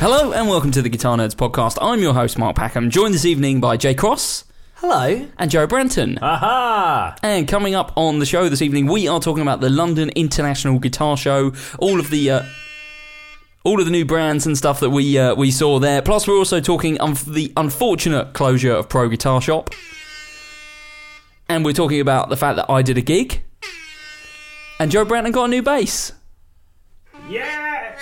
Hello and welcome to the Guitar Nerds podcast. I'm your host, Mark Packham, joined this evening by Jay Cross Hello. and Joe Brenton. Aha! And coming up on the show this evening, we are talking about the London International Guitar Show, all of the. Uh, all of the new brands and stuff that we uh, we saw there. Plus, we're also talking um, the unfortunate closure of Pro Guitar Shop, and we're talking about the fact that I did a gig, and Joe Brenton got a new bass. Yeah!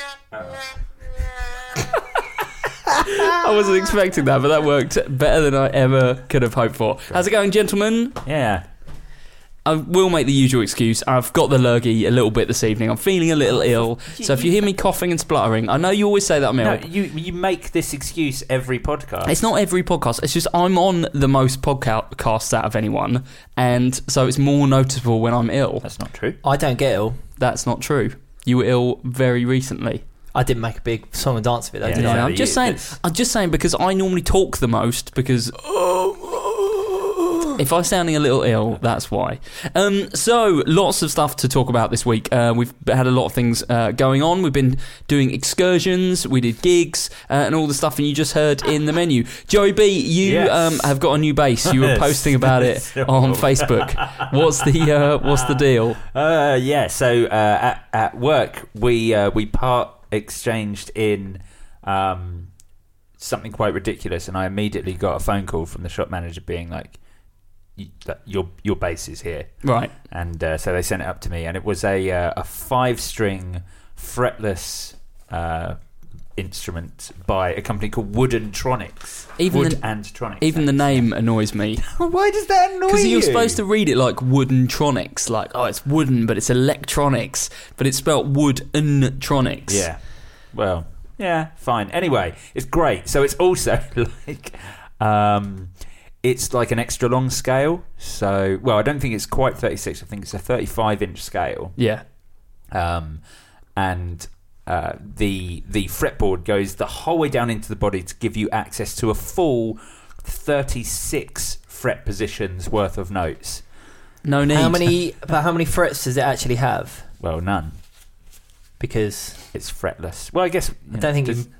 I wasn't expecting that, but that worked better than I ever could have hoped for. How's it going, gentlemen? Yeah. I will make the usual excuse. I've got the lurgy a little bit this evening. I'm feeling a little oh, ill. So if you hear me coughing and spluttering, I know you always say that I'm ill. No, you you make this excuse every podcast. It's not every podcast. It's just I'm on the most podcasts out of anyone, and so it's more noticeable when I'm ill. That's not true. I don't get ill. That's not true. You were ill very recently. I didn't make a big song and dance of it though, Yeah, did yeah. I? I'm just saying. I'm just saying because I normally talk the most. Because if I'm sounding a little ill, that's why. Um, so lots of stuff to talk about this week. Uh, we've had a lot of things uh, going on. We've been doing excursions. We did gigs uh, and all the stuff. And you just heard in the menu, Joey B, you Yes. um, have got a new bass. You were Yes. posting about it on Facebook. What's the uh, What's the deal? Uh, yeah. So uh, at at work, we uh, we part exchanged in um, something quite ridiculous, and I immediately got a phone call from the shop manager being like, "Your your bass is here." Right. and uh, so they sent it up to me, and it was a uh, a five string fretless uh, instrument by a company called Wooden Tronics. Even Wood the- and Tronics. Even the name annoys me. Why does that annoy you? Because you? you're supposed to read it like wooden tronics, like oh, it's wooden, but it's electronics, but it's spelled wood tronics. Yeah. Well, yeah, fine. Anyway, it's great. So it's also like um it's like an extra long scale. So, well, I don't think it's quite 36. I think it's a 35 inch scale. yeah. um, and uh, the the fretboard goes the whole way down into the body to give you access to a full 36 fret positions worth of notes. No need. How many? But how many frets does it actually have? Well, none. Because It's fretless. Well, I guess I don't think does- you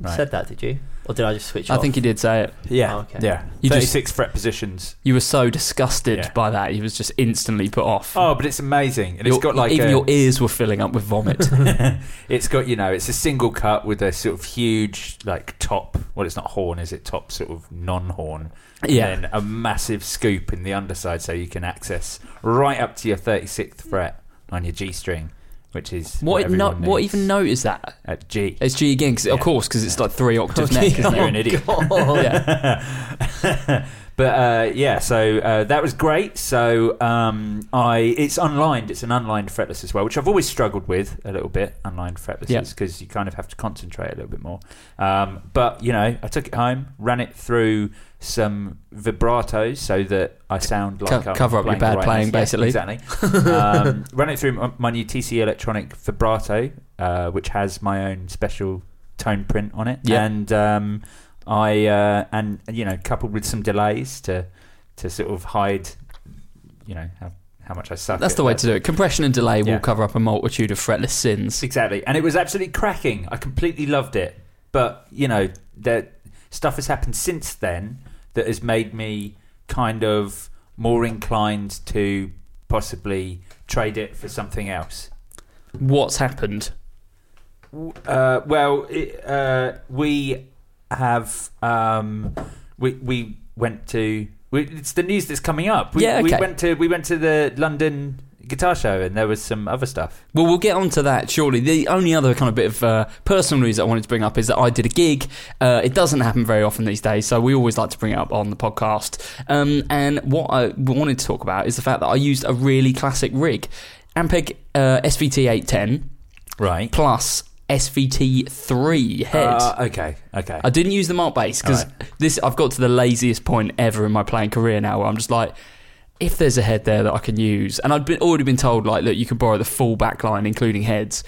right. said that, did you? Or did I just switch I off? think you did say it. Yeah, Oh, okay. yeah. You just- 36 fret positions. You were so disgusted Yeah. by that. You was just instantly put off. Oh, but it's amazing, and Your- it's got like even a, your ears were filling up with vomit. it's got you know it's a single cut with a sort of huge like top. Well, it's not horn, is it? Top sort of non-horn. Yeah. And then a massive scoop in the underside, so you can access right up to your 36th fret on your G string, which is what? No, what even note is that? at G. It's G again, 'cause- of Yeah. course, because it's like three octaves oh, neck, isn't oh, You're an idiot. God. yeah. But uh, yeah, so uh, that was great. So um, I, it's unlined. It's an unlined fretless as well, which I've always struggled with a little bit. Unlined fretless Yeah. because you kind of have to concentrate a little bit more. Um, but you know, I took it home, ran it through some vibratos so that I sound like Co- cover up your bad right playing, notes. Yeah, basically. exactly. um, ran it through my, my new TC Electronic vibrato, uh, which has my own special tone print on it, Yeah. and um, I uh, and you know coupled with some delays to to sort of hide, you know how how much I suck. That's the way that. to do it. Compression and delay Yeah. will cover up a multitude of fretless sins. Exactly, and it was absolutely cracking. I completely loved it. But you know, that stuff has happened since then that has made me kind of more inclined to possibly trade it for something else. What's happened? Uh, well, it, uh, we have um, we we went to. We, it's the news that's coming up. We, Yeah, we went to we went to the London guitar show and there was some other stuff. Well, we'll get on to that shortly. The only other kind of bit of uh, personal news that I wanted to bring up is that I did a gig. Uh, it doesn't happen very often these days, so we always like to bring it up on the podcast. Um, and what I wanted to talk about is the fact that I used a really classic rig Ampeg uh, SVT 810 Right. plus SVT 3 head. Uh, okay. Okay. I didn't use the Markbass because Alright. this I've got to the laziest point ever in my playing career now where I'm just like, if there's a head there that I can use, and I'd been already been told like, look, you can borrow the full back line including heads.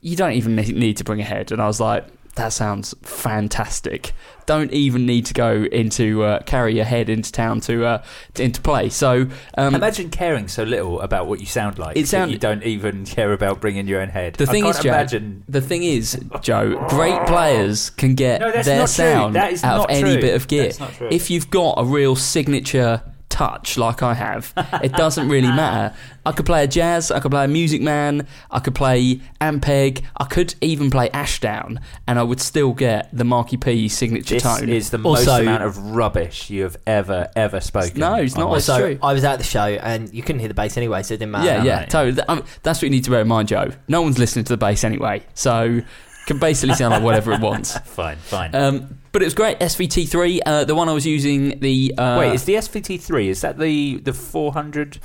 You don't even need to bring a head, and I was like, that sounds fantastic. Don't even need to go into uh, carry your head into town to uh, to- into play. So um, Imagine caring so little about what you sound like. It that sound- you don't even care about bringing your own head. The thing is, Joe, imagine. the thing is, Joe, great players can get No, their sound out of any bit of gear. True. If you've got a real signature touch like I have, it doesn't really matter. I could play a jazz, I could play a Music Man, I could play Ampeg, I could even play Ashdown, and I would still get the Marky P signature This tone. is the most amount of rubbish you have ever ever spoken. No, it's not. this. It's Also, true. I was at the show and you couldn't hear the bass anyway, so it didn't matter. yeah, yeah, right. totally. Th- um, that's what you need to bear in mind, Joe. No one's listening to the bass anyway, so can basically sound like whatever it wants. Fine, fine. Um, but it was great. SVT3, uh, the one I was using, the uh, Wait, is the SVT3? Is that the the 400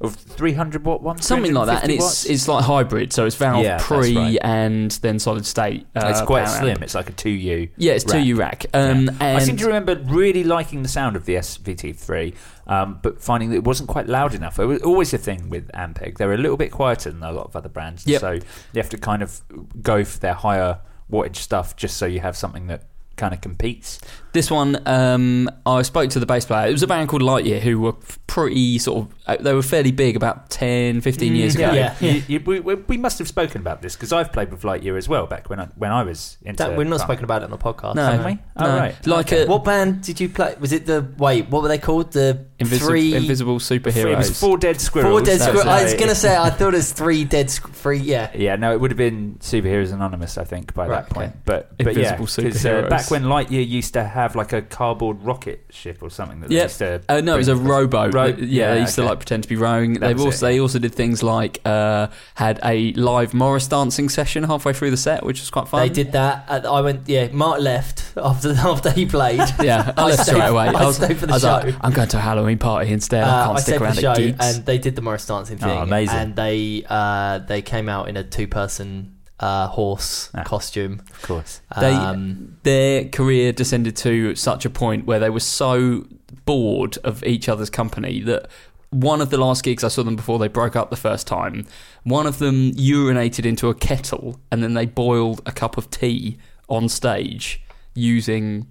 of 300 watt one? something like that, and it's watts? it's like hybrid, so it's valve Yeah, pre right. and then solid state. Uh, it's quite slim. amp. It's like a 2U. Yeah, it's two rack. U rack. Um, Yeah. and I seem to remember really liking the sound of the SVT3, um, but finding that it wasn't quite loud enough. It was always a thing with Ampeg. They're a little bit quieter than a lot of other brands, Yep. so you have to kind of go for their higher wattage stuff just so you have something that kind of competes. this one, um, I spoke to the bass player. It was a band called Lightyear who were pretty sort of. Uh, they were fairly big about 10, 15 years ago. yeah. You- you- we, we, we must have spoken about this because I've played with Lightyear as well back when I, when I was into. That, we're not punk. spoken about it on the podcast. No, Haven't we? Oh, right. Like Okay. a What band did you play? Was it the wait? What were they called? The invisible, three invisible It superheroes. was four dead squirrels. four dead squirrels. I was gonna say I thought it was three dead. Squ- three, yeah. Yeah, no, it would have been Superheroes Anonymous, I think, by Right, that point. okay. But but yeah, Invisible 'cause, uh, superheroes. back when Lightyear used to have like a cardboard rocket ship or something that they Yep. used to. Uh, no, it was a bring- rowboat. Ro- yeah, yeah, they used to okay. like pretend to be rowing. That They've was also it, they also did things like uh, had a live Morris dancing session halfway through the set, which was quite fun. They did that. At, I went. Yeah, Mark left after after he played. Yeah, I I left stayed- straight away. I was, stayed for the I was like, show. I'm going to a Halloween party instead. I Uh, can't I stick around the show, at gigs. and they did the Morris dancing Oh, thing. amazing. And they uh, they came out in a two person uh, horse Ah. costume. of course. They- Um, Their career descended to such a point where they were so bored of each other's company that one of the last gigs I saw them before they broke up the first time, one of them urinated into a kettle and then they boiled a cup of tea on stage using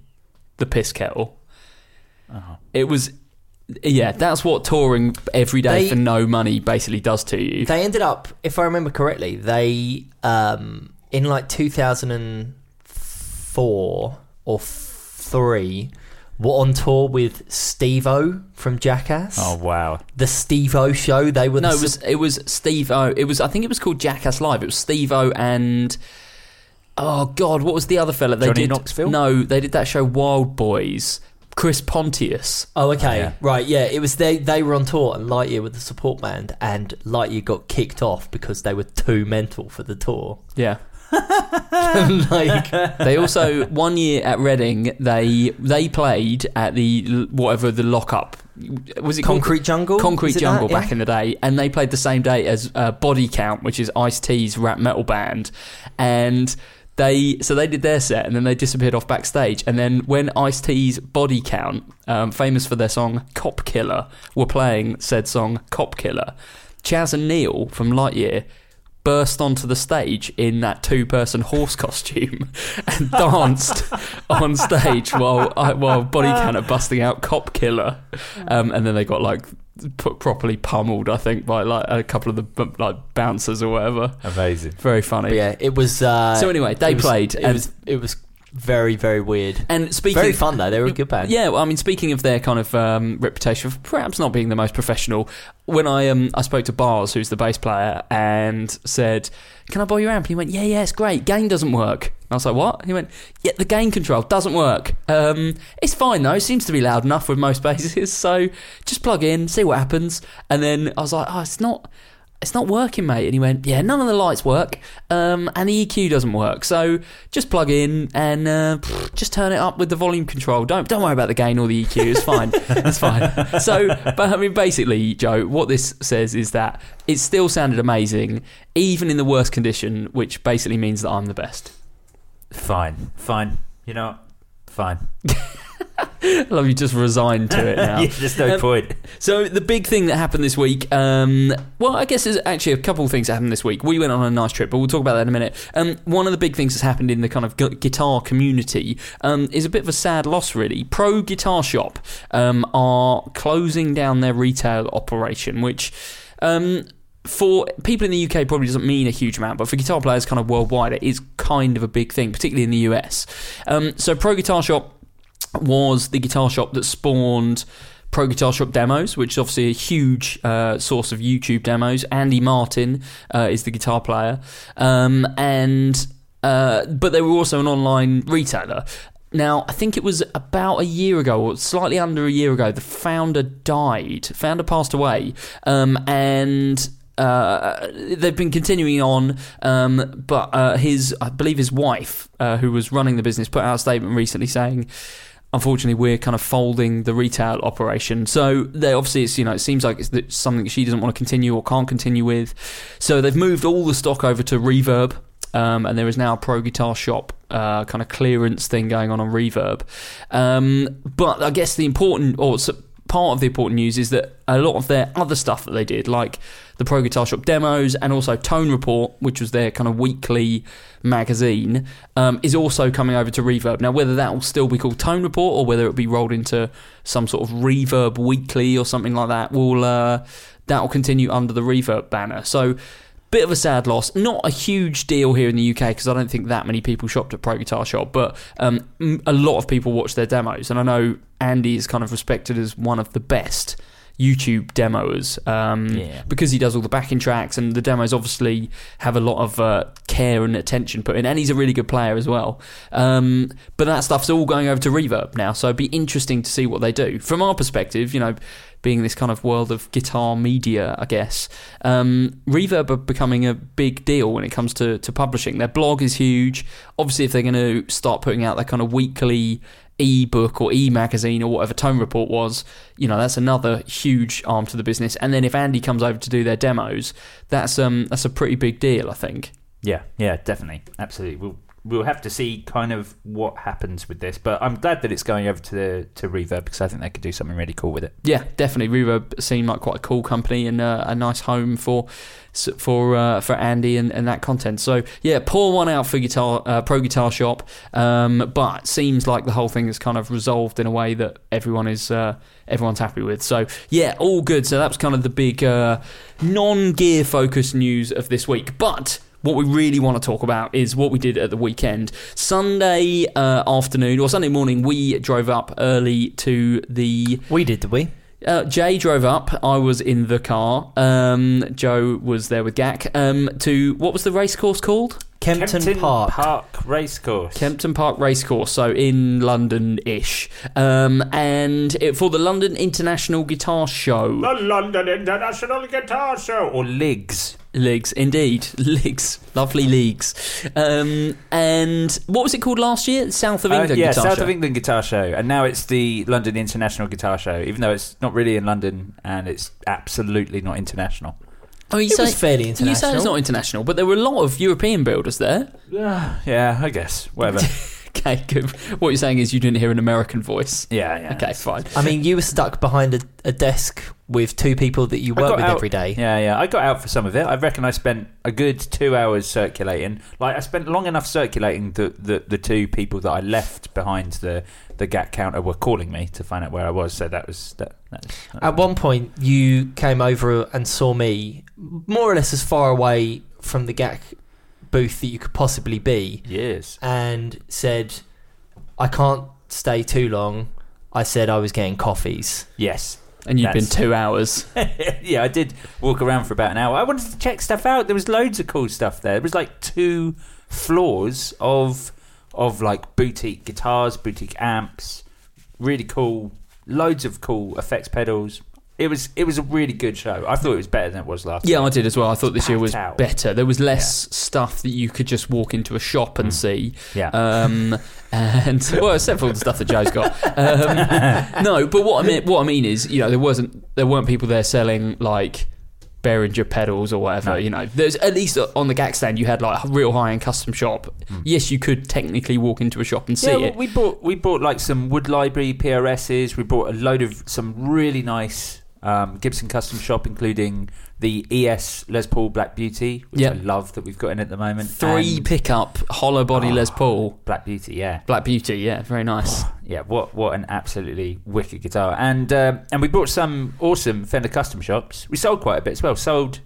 the piss kettle. Oh. It was, yeah, that's what touring every day They- for no money basically does to you. They ended up, if I remember correctly, they um, in like 2004 or three were on tour with Steve-O from Jackass. Oh wow. The Steve-O show. They were No, the it was it was Steve O. It was I think it was called Jackass Live. It was Steve O and oh god, what was the other fella? They Johnny did Knoxville? No, they did that show Wild Boys. Chris Pontius. Oh, okay, Yeah. right, yeah. It was they. They were on tour, and Lightyear with the support band, and Lightyear got kicked off because they were too mental for the tour. Yeah. like, They also one year at Reading they they played at the whatever the lockup was it called? Concrete Jungle. Concrete Jungle that? Yeah. back in the day, and they played the same day as uh, Body Count, which is Ice T's rap metal band, and they so they did their set, and then they disappeared off backstage, and then when Ice T's Body Count, um, famous for their song Cop Killer, were playing said song Cop Killer, Chaz and Neil from Lightyear. Burst onto the stage in that two-person horse costume and danced on stage while while Body Count are busting out Cop Killer, um, and then they got like put properly pummeled. I think by like a couple of the b- like bouncers or whatever. Amazing. Very funny. But yeah, it was. Uh, So anyway, they it was- played, It and- was. It was very very weird. And speaking Very fun though. They were a good band. Yeah, well, I mean, speaking of their kind of um, reputation for perhaps not being the most professional, when I um I spoke to Bars, who's the bass player, and said, "Can I borrow your amp?" And he went, "Yeah, yeah, it's great. Gain doesn't work." I was like, "What?" He went, "Yeah, the gain control doesn't work. Um, it's fine though. Seems to be loud enough with most basses. So just plug in, see what happens." And then I was like, "Oh, it's not." It's not working, mate. And he went, Yeah, none of the lights work, um, and the EQ doesn't work. So just plug in and uh, just turn it up with the volume control. Don't don't worry about the gain or the EQ. It's fine. it's fine. So, but I mean, basically, Joe, what this says is that it still sounded amazing, even in the worst condition, which basically means that I'm the best. Fine, fine. You know, fine. I love you just resigned to it now. yeah, there's no Um, point. So the big thing that happened this week, um, well, I guess there's actually a couple of things that happened this week. We went on a nice trip, but we'll talk about that in a minute. Um, one of the big things that's happened in the kind of gu- guitar community um, is a bit of a sad loss, really. Pro Guitar Shop um, are closing down their retail operation, which. Um, for people in the UK, probably doesn't mean a huge amount, but for guitar players, kind of worldwide, it is kind of a big thing, particularly in the US. Um, so, Pro Guitar Shop was the guitar shop that spawned Pro Guitar Shop demos, which is obviously a huge uh, source of YouTube demos. Andy Martin uh, is the guitar player, um, and uh, but they were also an online retailer. Now, I think it was about a year ago, or slightly under a year ago, the founder died. Founder passed away, um, and uh, they've been continuing on, um, but uh, his, I believe his wife, uh, who was running the business, put out a statement recently saying, unfortunately, we're kind of folding the retail operation. So they obviously, it's you know, it seems like it's something she doesn't want to continue or can't continue with. So they've moved all the stock over to Reverb. Um, and there is now a Pro Guitar Shop uh, kind of clearance thing going on on Reverb. Um, but I guess the important, or part of the important news is that a lot of their other stuff that they did, like the Pro Guitar Shop demos and also Tone Report, which was their kind of weekly magazine, um, is also coming over to Reverb. Now, whether that will still be called Tone Report or whether it be rolled into some sort of Reverb Weekly or something like that, will uh, that will continue under the Reverb banner. So. Bit of a sad loss. Not a huge deal here in the UK because I don't think that many people shopped at Pro Guitar Shop, but um, a lot of people watch their demos. And I know Andy is kind of respected as one of the best YouTube demos um, Yeah. because he does all the backing tracks, and the demos obviously have a lot of uh, care and attention put in. And he's a really good player as well. Um, but that stuff's all going over to Reverb now, so it'd be interesting to see what they do. From our perspective, you know, being this kind of world of guitar media, I guess, um, Reverb are becoming a big deal when it comes to, to publishing. Their blog is huge. Obviously, if they're going to start putting out their kind of weekly e-book or e-magazine or whatever Tone Report was, you know, that's another huge arm to the business. And then if Andy comes over to do their demos, that's um that's a pretty big deal, I think. Yeah, yeah, definitely, absolutely. We'll we'll have to see kind of what happens with this, but I'm glad that it's going over to the to Reverb because I think they could do something really cool with it. Yeah, definitely. Reverb seemed like quite a cool company and uh, a nice home for for uh, for Andy and, and that content. So yeah, pour one out for guitar uh, pro guitar shop, um, but seems like the whole thing is kind of resolved in a way that everyone is uh, everyone's happy with. So yeah, all good. So that was kind of the big uh, non gear focused news of this week, but. What we really want to talk about is what we did at the weekend. Sunday uh, afternoon or Sunday morning, we drove up early to the We did, did we? Uh, Jay drove up. I was in the car. Um, Joe was there with Gak. Um, to what was the race course called? Kempton, Park. Park Racecourse. Kempton Park Racecourse, so in London-ish, um, and it, for the London International Guitar Show. the London International Guitar Show, or LIGS. Leagues, indeed, leagues, lovely leagues. Um, and what was it called last year? South of Uh, England yeah, Guitar South Show. of England Guitar Show, and now it's the London International Guitar Show, even though it's not really in London and it's absolutely not international. Oh, you It say, was fairly international. You say it's not international, but there were a lot of European builders there. Yeah, I guess whatever. Okay, good. What you're saying is you didn't hear an American voice. yeah, yeah. Okay, fine. I mean, you were stuck behind a, a desk with two people that you work with out- every day. Yeah, yeah. I got out for some of it. I reckon I spent a good two hours circulating. Like I spent long enough circulating that the, the two people that I left behind the the GAK counter were calling me to find out where I was. So that was that That's, At one point, you came over and saw me more or less as far away from the GAK booth that you could possibly be, Yes. and said, "I can't stay too long." I said I was getting coffees. Yes. And you've been That's- two hours. yeah, I did walk around for about an hour. I wanted to check stuff out. There was loads of cool stuff there. There was like two floors of of like boutique guitars, boutique amps, really cool, loads of cool effects pedals. It was it was a really good show. I thought it was better than it was last. Year. Yeah, year. I did as well. I thought this year was out. better. There was less stuff that you could just walk into a shop and see. Yeah. Um, and well, except for all the stuff that Joe's got. Um, no, but what I mean, what I mean is, you know, there wasn't, there weren't people there selling like Behringer pedals or whatever. No. You know, there's at least on the GAK stand you had like a real high end custom shop. Yes, you could technically walk into a shop and see yeah, well, it. we bought we bought like some Wood Library PRSs. We bought a load of some really nice um, Gibson custom shop, including the ES Les Paul Black Beauty, which Yep. I love that we've got in at the moment. Three and pickup hollow body Oh. Les Paul Black Beauty, yeah. Black Beauty. Yeah, very nice. Yeah, what what an absolutely wicked guitar, and um, and we bought some awesome Fender custom shops. We sold quite a bit as well. Sold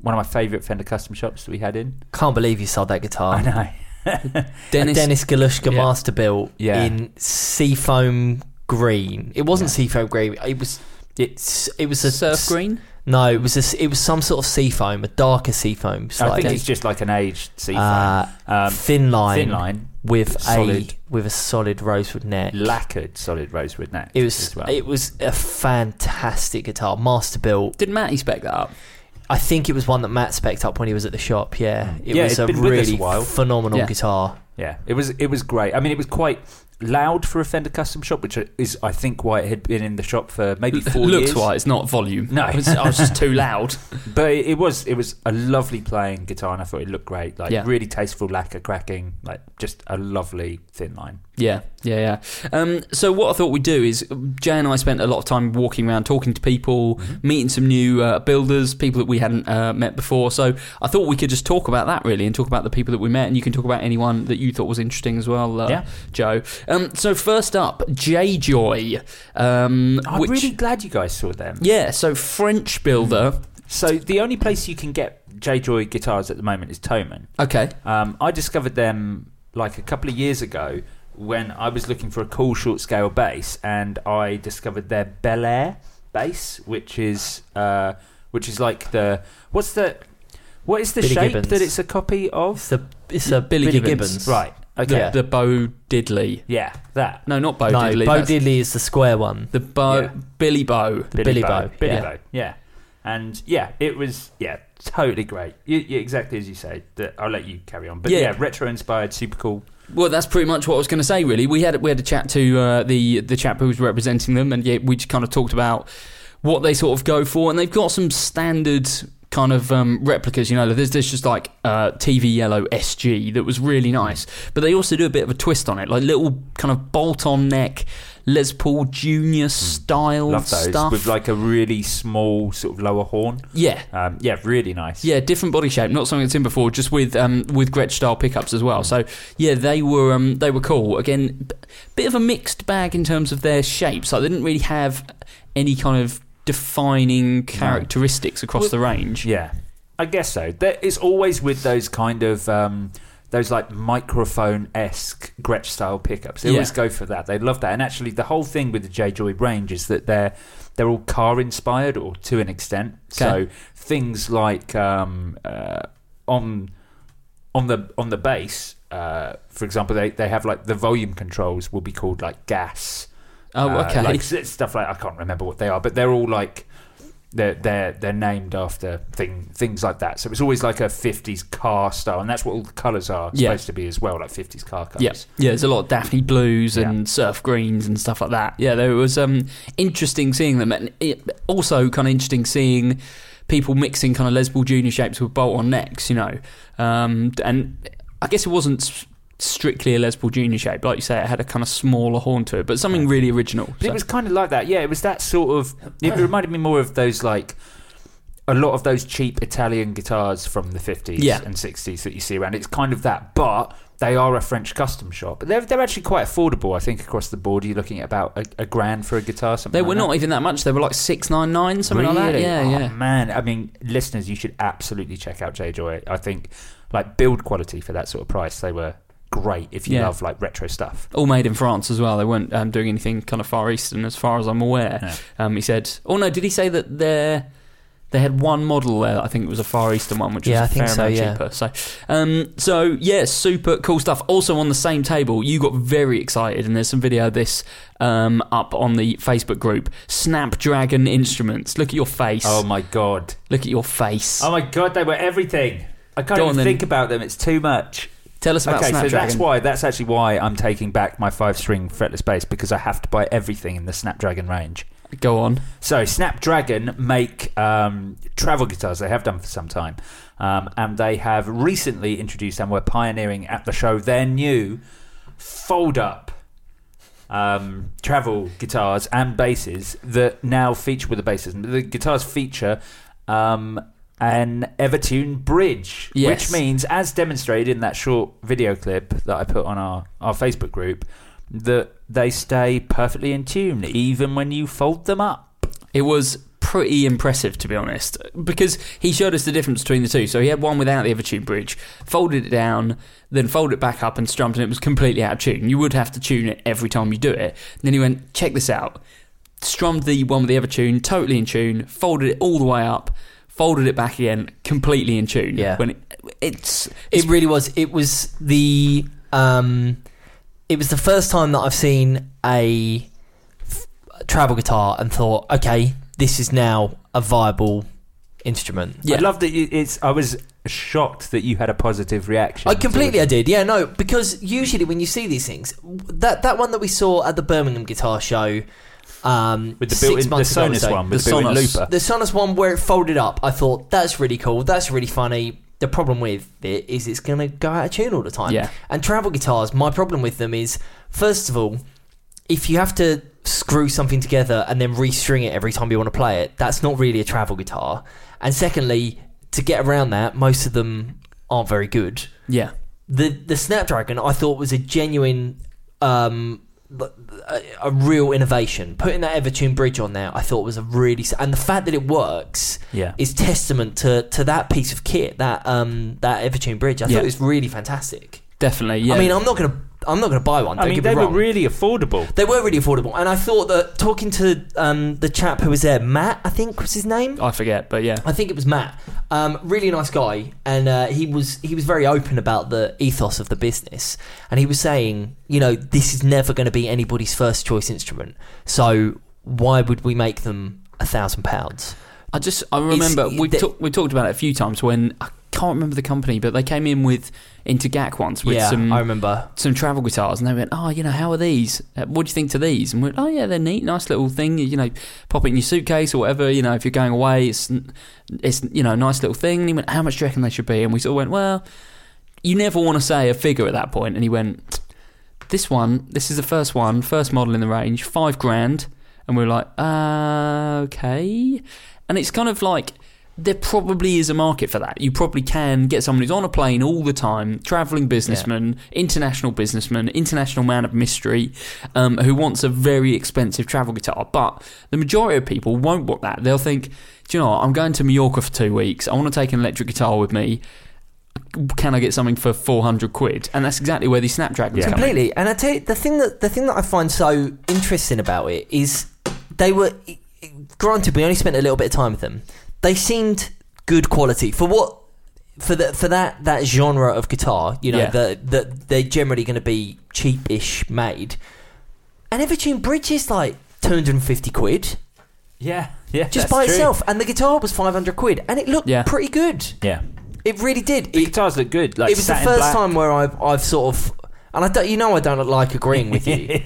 one of my favourite Fender custom shops that we had in. Can't believe you sold that guitar. I know. Dennis, a Dennis Galuszka Yeah. Masterbuilt Yeah. in seafoam green. It wasn't Yeah. seafoam green. It was. It's. It was a surf green. No, it was a, s- It was some sort of seafoam, a darker sea seafoam, I think it's just like an aged seafoam. uh, um, thin line, thin line, with solid. a with a solid rosewood neck. lacquered solid rosewood neck. It was as well. it was a fantastic guitar, Masterbuilt. Did Matty spec that up? I think it was one that Matt specced up when he was at the shop. Yeah, it Yeah, was a really phenomenal Yeah. guitar. Yeah, it was it was great. I mean, it was quite loud for a Fender custom shop, which is I think why it had been in the shop for maybe four Looks years. why it's not volume. No. I was, I was just too loud. But it, it was it was a lovely playing guitar, and I thought it looked great. Like Yeah. really tasteful lacquer cracking, like just a lovely thin line. Yeah, yeah, yeah. Um, so what I thought we'd do is Jay and I spent a lot of time walking around, talking to people, Mm-hmm. meeting some new uh, builders, people that we hadn't uh, met before. So I thought we could just talk about that really, and talk about the people that we met, and you can talk about anyone that you thought was interesting as well, uh, Yeah. Joe. Um, so first up, J Joy, um, I'm which really glad you guys saw them. yeah, so French builder. So the only place you can get J Joy guitars at the moment is Thomann. Okay, Um, I discovered them like a couple of years ago when I was looking for a cool short scale bass, and I discovered their Bel Air bass, which is uh, which is like the what's the what is the Billy shape Gibbons. that it's a copy of? It's a it's a Billy Billy, Gibbons. Gibbons. Right. Okay. Yeah. the Bo Diddley. Yeah, that. No, not Bo no, Diddley. Bo that's Diddley is the square one. The Bo Yeah. Billy Bo. The Billy Bo, Billy yeah. Bow. Yeah. And yeah, it was yeah totally great. You, you, exactly as you say. That I'll let you carry on. But Yeah. yeah, retro inspired, super cool. Well, that's pretty much what I was going to say. Really, we had we had a chat to uh, the the chap who was representing them, and yeah, we just kind of talked about what they sort of go for, and they've got some standard kind of um, replicas. You know, there's there's just like uh, TV Yellow SG that was really nice, but they also do a bit of a twist on it, like little kind of bolt on neck Les Paul Junior style Hmm. Love those stuff. with like a really small sort of lower horn. yeah, Um, yeah, really nice. Yeah, different body shape, not something that's in before, just with um, with Gretsch style pickups as well. So yeah, they were um, they were cool. Again, b- bit of a mixed bag in terms of their shapes. Like they didn't really have any kind of defining characteristics across Well, the range. Yeah, I guess so. There, it's always with those kind of um, those like microphone esque Gretsch style pickups. They Yeah. always go for that. They love that. And actually, the whole thing with the J Joy range is that they're they're all car inspired, or to an extent. So things like um, uh, on on the on the bass, uh, for example, they they have like the volume controls will be called like gas. Oh, Uh, okay. like stuff like I can't remember what they are, but they're all like they're they're they're named after thing things like that. So it's always like a '50s car style, and that's what all the colours are Yeah. supposed to be as well, like '50s car colours. Yeah, yeah. There's a lot of Daphne blues and Yeah. surf greens and stuff like that. Yeah, there was um, interesting seeing them, and it, also kind of interesting seeing people mixing kind of Les Paul Junior shapes with bolt-on necks. You know, um, and I guess it wasn't strictly a Les Paul Junior shape, like you say. It had a kind of smaller horn to it, but something really original. But so- it was kind of like that. Yeah, it was that sort of. It reminded me more of those like a lot of those cheap Italian guitars from the 50s Yeah. and 60s that you see around. It's kind of that, but they are a French custom shop. They're, they're actually quite affordable, I think, across the board. You're looking at about a, a grand for a guitar, something They like were that. not even that much. They were like six nine nine, something like that. Yeah, Oh, yeah. Man, I mean, listeners, you should absolutely check out J Joy. I think, like, build quality for that sort of price, they were great if you Yeah. love, like, retro stuff. All made in France as well. They weren't um, doing anything kind of far eastern, as far as I'm aware. Um, he said, "Oh no, did he say that they're?" they had one model there? I think it was a far eastern one, which Yeah, was I think fair so, yeah. cheaper. So, um, so yeah, super cool stuff. Also on the same table, you got very excited, and there's some video of this um, up on the Facebook group. Snapdragon Instruments. Look at your face. Oh, my God. Look at your face. Oh, my God, they were everything. I can't Go even think about them. It's too much. Tell us about okay, so that's why. That's actually why I'm taking back my five-string fretless bass because I have to buy everything in the Snapdragon range. Go on. So Snapdragon make um, travel guitars. They have done for some time, um, and they have recently introduced and were pioneering at the show their new fold-up um, travel guitars and basses that now feature with the basses. The guitars feature um, an Evertune bridge, Yes. which means, as demonstrated in that short video clip that I put on our, our Facebook group, that they stay perfectly in tune even when you fold them up. It was pretty impressive, to be honest, because he showed us the difference between the two. So he had one without the Evertune bridge, folded it down, then folded it back up and strummed, and it was completely out of tune. You would have to tune it every time you do it. then he went, check this out. Strummed the one with the Evertune, totally in tune, folded it all the way up, folded it back again, completely in tune. Yeah. When it, it's, It really was. It was the um, it was the first time that I've seen a f- travel guitar and thought, okay, this is now a viable instrument. Yeah. I love that you, it's. I was shocked that you had a positive reaction. I completely I did. Yeah, no, because usually when you see these things, that that one that we saw at the Birmingham Guitar Show, um, with the built-in, the months ago or Sonus one, with The the built-in Sonos. looper. the Sonus one where it folded up, I thought that's really cool. That's really funny. The problem with it is it's going to go out of tune all the time. Yeah. And travel guitars, my problem with them is, first of all, if you have to screw something together and then restring it every time you want to play it, that's not really a travel guitar. And secondly, to get around that, most of them aren't very good. yeah. The the Snapdragon I thought was a genuine um a, a real innovation. Putting that Evertune bridge on there, I thought was a really and the fact that it works Yeah. is testament to, to that piece of kit, that um that Evertune bridge. I Yeah. thought it was really fantastic. Definitely, yeah. I mean, I'm not gonna I'm not gonna buy one. I mean, they me were really affordable. they were really affordable, and I thought that talking to um the chap who was there, Matt, I think was his name. I forget, but yeah. I think it was Matt. Um, really nice guy, and uh, he was he was very open about the ethos of the business, and he was saying, you know, this is never going to be anybody's first choice instrument, so why would we make them a thousand pounds? I just I remember It's- we the- talked we talked about it a few times when I can't remember the company, but they came in with into GAK once with Yeah, some I remember. some travel guitars, and they went, "Oh, you know, how are these? Uh, What do you think to these?" And we went, "Oh, yeah, they're neat, nice little thing. You know, pop it in your suitcase or whatever. You know, if you're going away, it's it's you know, a nice little thing." And he went, "How much do you reckon they should be?" And we sort of went, "Well, you never want to say a figure at that point." And he went, "This one, this is the first one, first model in the range, five grand." And we were like, uh, "Okay," and it's kind of like there probably is a market for that. You probably can get someone who's on a plane all the time, traveling businessman, international businessman, international man of mystery, um, who wants a very expensive travel guitar. But the majority of people won't want that. They'll think, do you know what? I'm going to Mallorca for two weeks. I want to take an electric guitar with me. Can I get something for 400 quid? And that's exactly where these Snapdragons Yeah. come in. Completely. And I tell you, the thing that the thing that I find so interesting about it is they were granted we only spent a little bit of time with them. They seemed good quality for what for the for that that genre of guitar. You know Yeah. that that they're generally going to be cheapish made. And Evertune Bridge is like two hundred and fifty quid Yeah, yeah. just by true. itself, and the guitar was five hundred quid, and it looked Yeah. pretty good. Yeah, It really did. the It, guitars look good. Like it was the first black. time where I've I've sort of and I don't you know I don't like agreeing with you.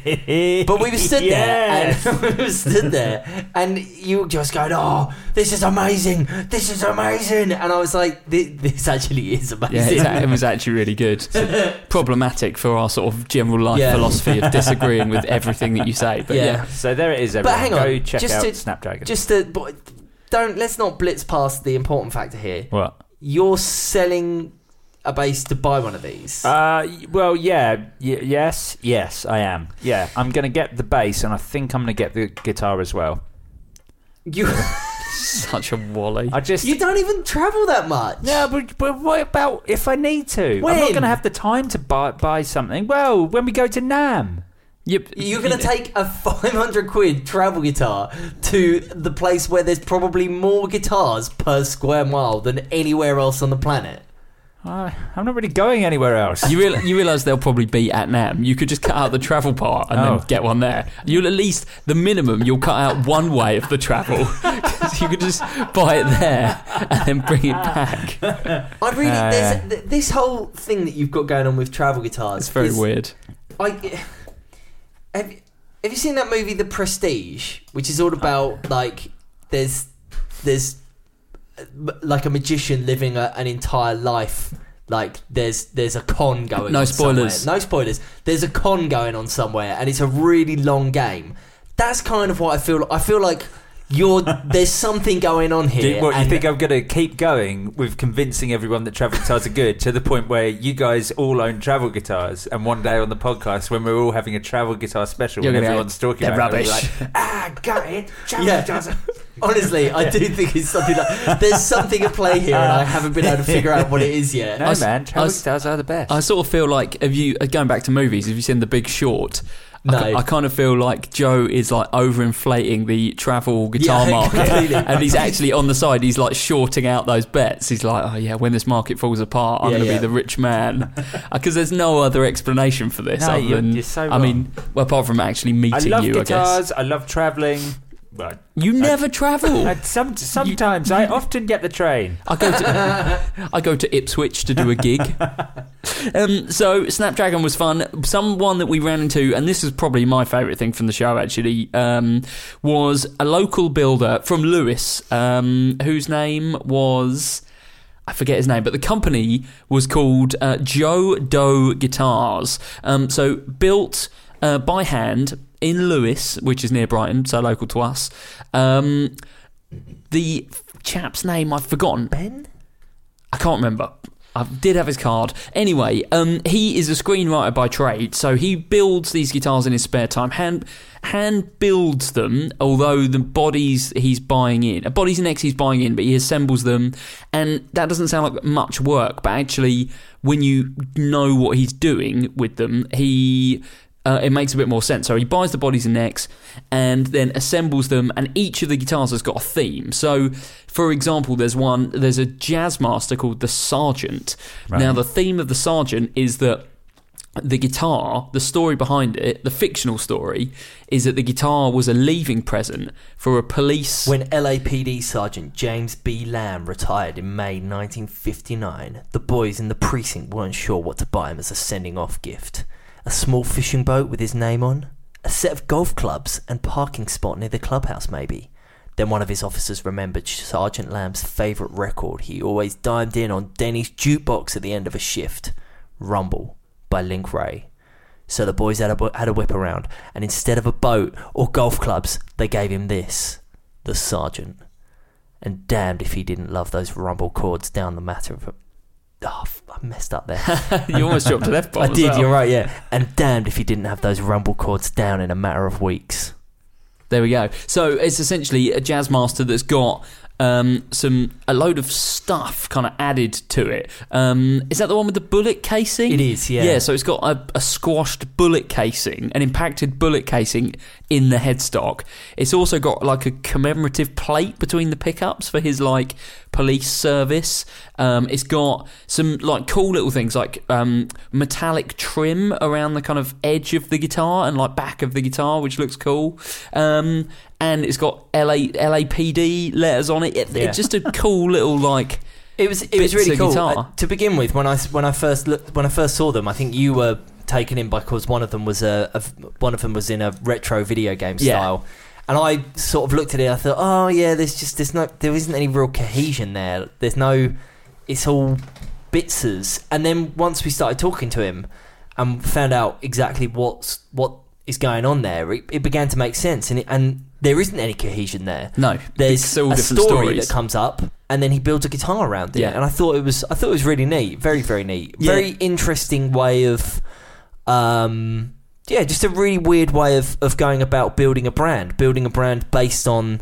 But we were stood Yes. there, and we were stood there, and you were just going, "Oh, this is amazing! This is amazing!" And I was like, "This, this actually is Yeah, amazing." it's- it was actually really good. Problematic for our sort of general life Yeah. philosophy of disagreeing with everything that you say. But Yeah. yeah, So there it is. But hang on, go check just out to- Snapdragon. Just to, but don't let's not blitz past the important factor here. What? You're selling a bass to buy one of these. Uh, well, yeah, y- yes, yes, I am. Yeah, I'm gonna get the bass, and I think I'm gonna get the guitar as well. you Such a wally. I just you don't even travel that much. No, but, but what about if I need to? I'm When? not going to have the time to buy buy something. Well, when we go to NAMM. Yep. You're gonna take a 500 quid travel guitar to the place where there's probably more guitars per square mile than anywhere else on the planet. I, I'm not really going anywhere else. You, real, you realise they'll probably be at NAMM. You could just cut out the travel part and Oh. then get one there. You'll at least, the minimum, you'll cut out one way of the travel. you could just buy it there and then bring it back. I really, there's th- this whole thing that you've got going on with travel guitars. It's very is- weird. I have. you- Have you seen that movie, The Prestige, which is all about like there's there's uh, like a magician living a, an entire life. Like there's there's a con going. No on spoilers. somewhere. No spoilers. There's a con going on somewhere, and it's a really long game. That's kind of what I feel. I feel like you're there's something going on here. Do, what, you think I'm going to keep going with convincing everyone that travel guitars are good to the point where you guys all own travel guitars, and one day on the podcast when we're all having a travel guitar special, You're when everyone's talking "They're about it, rubbish." we'll like, ah, got it. Travel Yeah. guitars are Honestly, I do think it's something like there's something at play here, and I haven't been able to figure out what it is yet. No, I s- man, I travel s- guitars are the best. I sort of feel like, have you, uh, going back to movies, have you seen The Big Short? No. I, I kind of feel like Joe is like overinflating the travel guitar Yeah, market, completely. and he's actually on the side. He's like shorting out those bets. He's like, "Oh yeah, when this market falls apart, I'm Yeah, going to yeah. be the rich man," uh, because there's no other explanation for this. No, other you're- than, you're so I wrong. mean, well, apart from actually I meeting love you, I guess guitars. I, love traveling. But you never travel. I, some, sometimes I often get the train. I go to I go to Ipswich to do a gig. Um, so Snapdragon was fun. Someone that we ran into, and this is probably my favourite thing from the show actually, um, was a local builder from Lewes, um, whose name was. I forget his name, but the company was called uh, Joe Doe Guitars. Um, so built uh, by hand in Lewes, which is near Brighton, so local to us. Um, the chap's name I've forgotten. Ben? I can't remember. I did have his card. Anyway, um, he is a screenwriter by trade, so he builds these guitars in his spare time. Hand hand builds them, although the bodies he's buying in, uh, bodies and necks he's buying in, but he assembles them, and that doesn't sound like much work. But actually, when you know what he's doing with them, he uh, it makes a bit more sense. So he buys the bodies and necks and then assembles them, and each of the guitars has got a theme. So, for example, there's one, there's a jazz master called the Sergeant. Now, the theme of the Sergeant is that the guitar, the story behind it, the fictional story, is that the guitar was a leaving present for a police. When LAPD Sergeant James B. Lamb retired in May 1959, the boys in the precinct weren't sure what to buy him as a sending off gift. A small fishing boat with his name on? A set of golf clubs and parking spot near the clubhouse, maybe? Then one of his officers remembered Sergeant Lamb's favourite record he always dimed in on Denny's jukebox at the end of a shift Rumble by Link Wray. So the boys had a, had a whip around, and instead of a boat or golf clubs, they gave him this the sergeant. And damned if he didn't love those rumble chords down the matter of. Oh, I messed up there. you almost dropped F bomb. I did, you're right, yeah. And damned if he didn't have those rumble chords down in a matter of weeks. There we go. So it's essentially a jazz master that's got um, some a load of stuff kind of added to it. Um, is that the one with the bullet casing? It is, yeah. Yeah. So it's got a, a squashed bullet casing, an impacted bullet casing in the headstock. It's also got like a commemorative plate between the pickups for his like police service. Um, it's got some like cool little things like um, metallic trim around the kind of edge of the guitar and like back of the guitar, which looks cool. Um, and it's got LA LAPD letters on it. it Yeah. It's just a cool little like. It was it was really cool. guitar. Uh, to begin with, when I when I first looked when I first saw them, I think you were taken in because one of them was a, a one of them was in a retro video game Yeah. style. And I sort of looked at it. I thought, oh yeah, there's just there's no there isn't any real cohesion there. There's no, it's all bitsers. And then once we started talking to him, and found out exactly what's what is going on there, it, it began to make sense. And it, and there isn't any cohesion there. No, There's it's all a different story stories. that comes up, and then he builds a guitar around it. Yeah. And I thought it was, I thought it was really neat, very, very neat, Yeah. very interesting way of, um, yeah, just a really weird way of of going about building a brand, building a brand based on,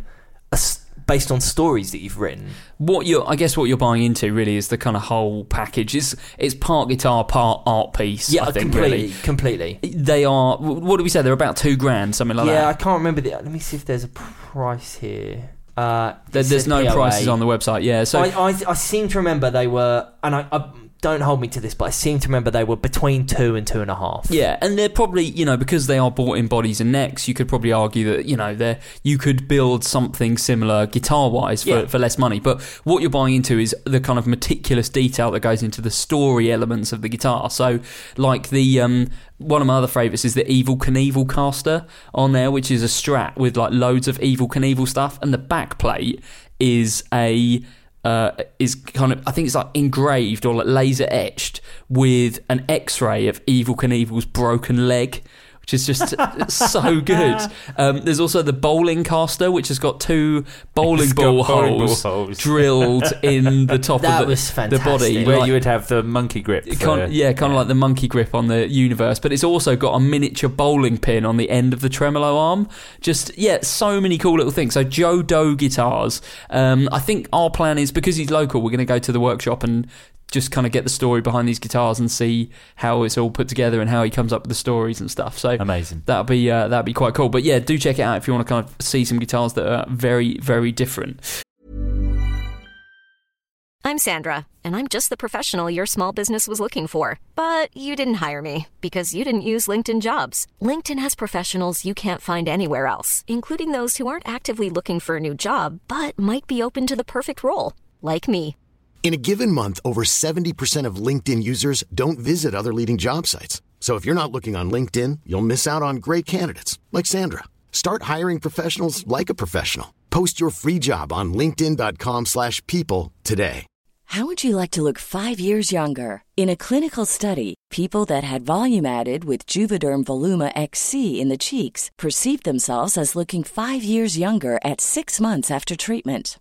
a based on stories that you've written. what you're I guess what you're buying into really is the kind of whole package. It's it's part guitar, part art piece. Yeah, I think completely, really. completely. They are. What do we say? They're about two grand, something like that. yeah, I can't remember the. Let me see if there's a price here. Uh, There, there's no POA. prices on the website. Yeah, so I, I, I seem to remember they were, and I, I don't hold me to this, but I seem to remember they were between two and two and a half. Yeah, and they're probably you know because they are bought in bodies and necks. You could probably argue that you know they're you could build something similar guitar wise for, Yeah. for less money. But what you're buying into is the kind of meticulous detail that goes into the story elements of the guitar. So like the um, one of my other favourites is the Evel Knievel caster on there, which is a Strat with like loads of Evel Knievel stuff, and the back plate is a uh, is kind of I think it's like engraved or like laser etched with an X-ray of Evel Knievel's broken leg. Which is just so good. Um, there's also the bowling caster, which has got two bowling It's got ball bowling ball holes, holes. drilled in the top That of the, was the body. Where like- you would have the monkey grip. it for- kind yeah, kind of like the monkey grip on the universe, but it's also got a miniature bowling pin on the end of the tremolo arm. Just yeah, so many cool little things. So Joe Doe guitars. Um, I think our plan is because he's local, we're going to go to the workshop and just kind of get the story behind these guitars and see how it's all put together and how he comes up with the stories and stuff. So Amazing. that'd be uh, that'd be quite cool. But yeah, do check it out if you want to kind of see some guitars that are very very different. I'm Sandra, and I'm just the professional your small business was looking for. But you didn't hire me because you didn't use LinkedIn jobs. LinkedIn has professionals you can't find anywhere else, including those who aren't actively looking for a new job but might be open to the perfect role, like me. In a given month, over 70% of LinkedIn users don't visit other leading job sites. So if you're not looking on LinkedIn, you'll miss out on great candidates like Sandra. Start hiring professionals like a professional. Post your free job on linkedin.com/people today. How would you like to look five years younger? In a clinical study, people that had volume added with Juvederm Voluma XC in the cheeks perceived themselves as looking five years younger at six months after treatment.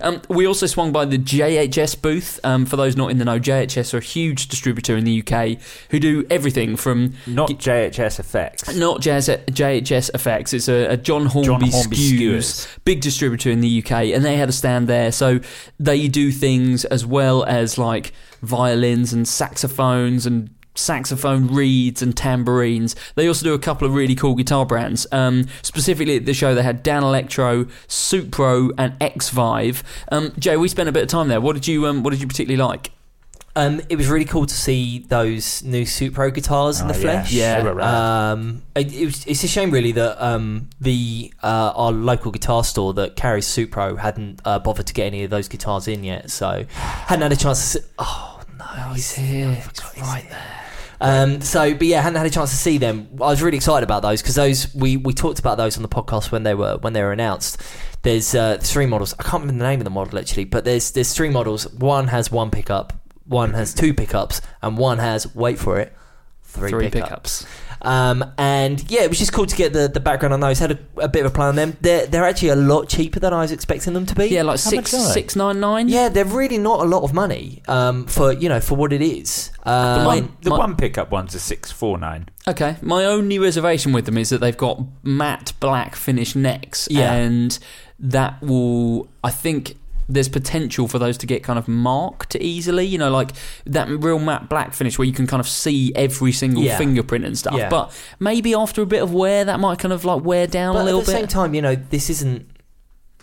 Um, we also swung by the JHS booth. Um, for those not in the know, JHS are a huge distributor in the UK who do everything from Not JHS effects. not jazz, JHS effects. It's a, a John Hornby, John Hornby Skewes, Skewers. big distributor in the UK, and they had a stand there. So they do things as well as like violins and saxophones and saxophone reeds and tambourines. They also do a couple of really cool guitar brands. Um, specifically at the show, they had Danelectro, Supro, and Xvive. Um, Jay, we spent a bit of time there. What did you um, What did you particularly like? Um, it was really cool to see those new Supro guitars in Oh, the yeah. flesh. Yeah. They. Um, it, it was, it's a shame really that um, the uh, our local guitar store that carries Supro hadn't uh, bothered to get any of those guitars in yet. So hadn't had a chance to. See, oh no, he's here. right there. Um, so, but yeah, I hadn't had a chance to see them. I was really excited about those because those we, we talked about those on the podcast when they were when they were announced. There's uh, three models. I can't remember the name of the model actually, but there's there's three models. One has one pickup, one has two pickups, and one has wait for it, three, Three pickups. Um, and yeah, it was just cool to get the, the background on those. Had a, a bit of a plan on them. They're they're actually a lot cheaper than I was expecting them to be. Yeah, like How six much are they? six nine nine. Yeah, they're really not a lot of money um, for you know for what it is. Um, my- the my- one pickup one's a six four nine. Okay, my only reservation with them is that they've got matte black finish necks, Yeah. and that will, I think, there's potential for those to get kind of marked easily. You know, like that real matte black finish where you can kind of see every single Yeah. fingerprint and stuff. Yeah. But maybe after a bit of wear, that might kind of like wear down but a little bit. at the same bit. time, you know, this isn't.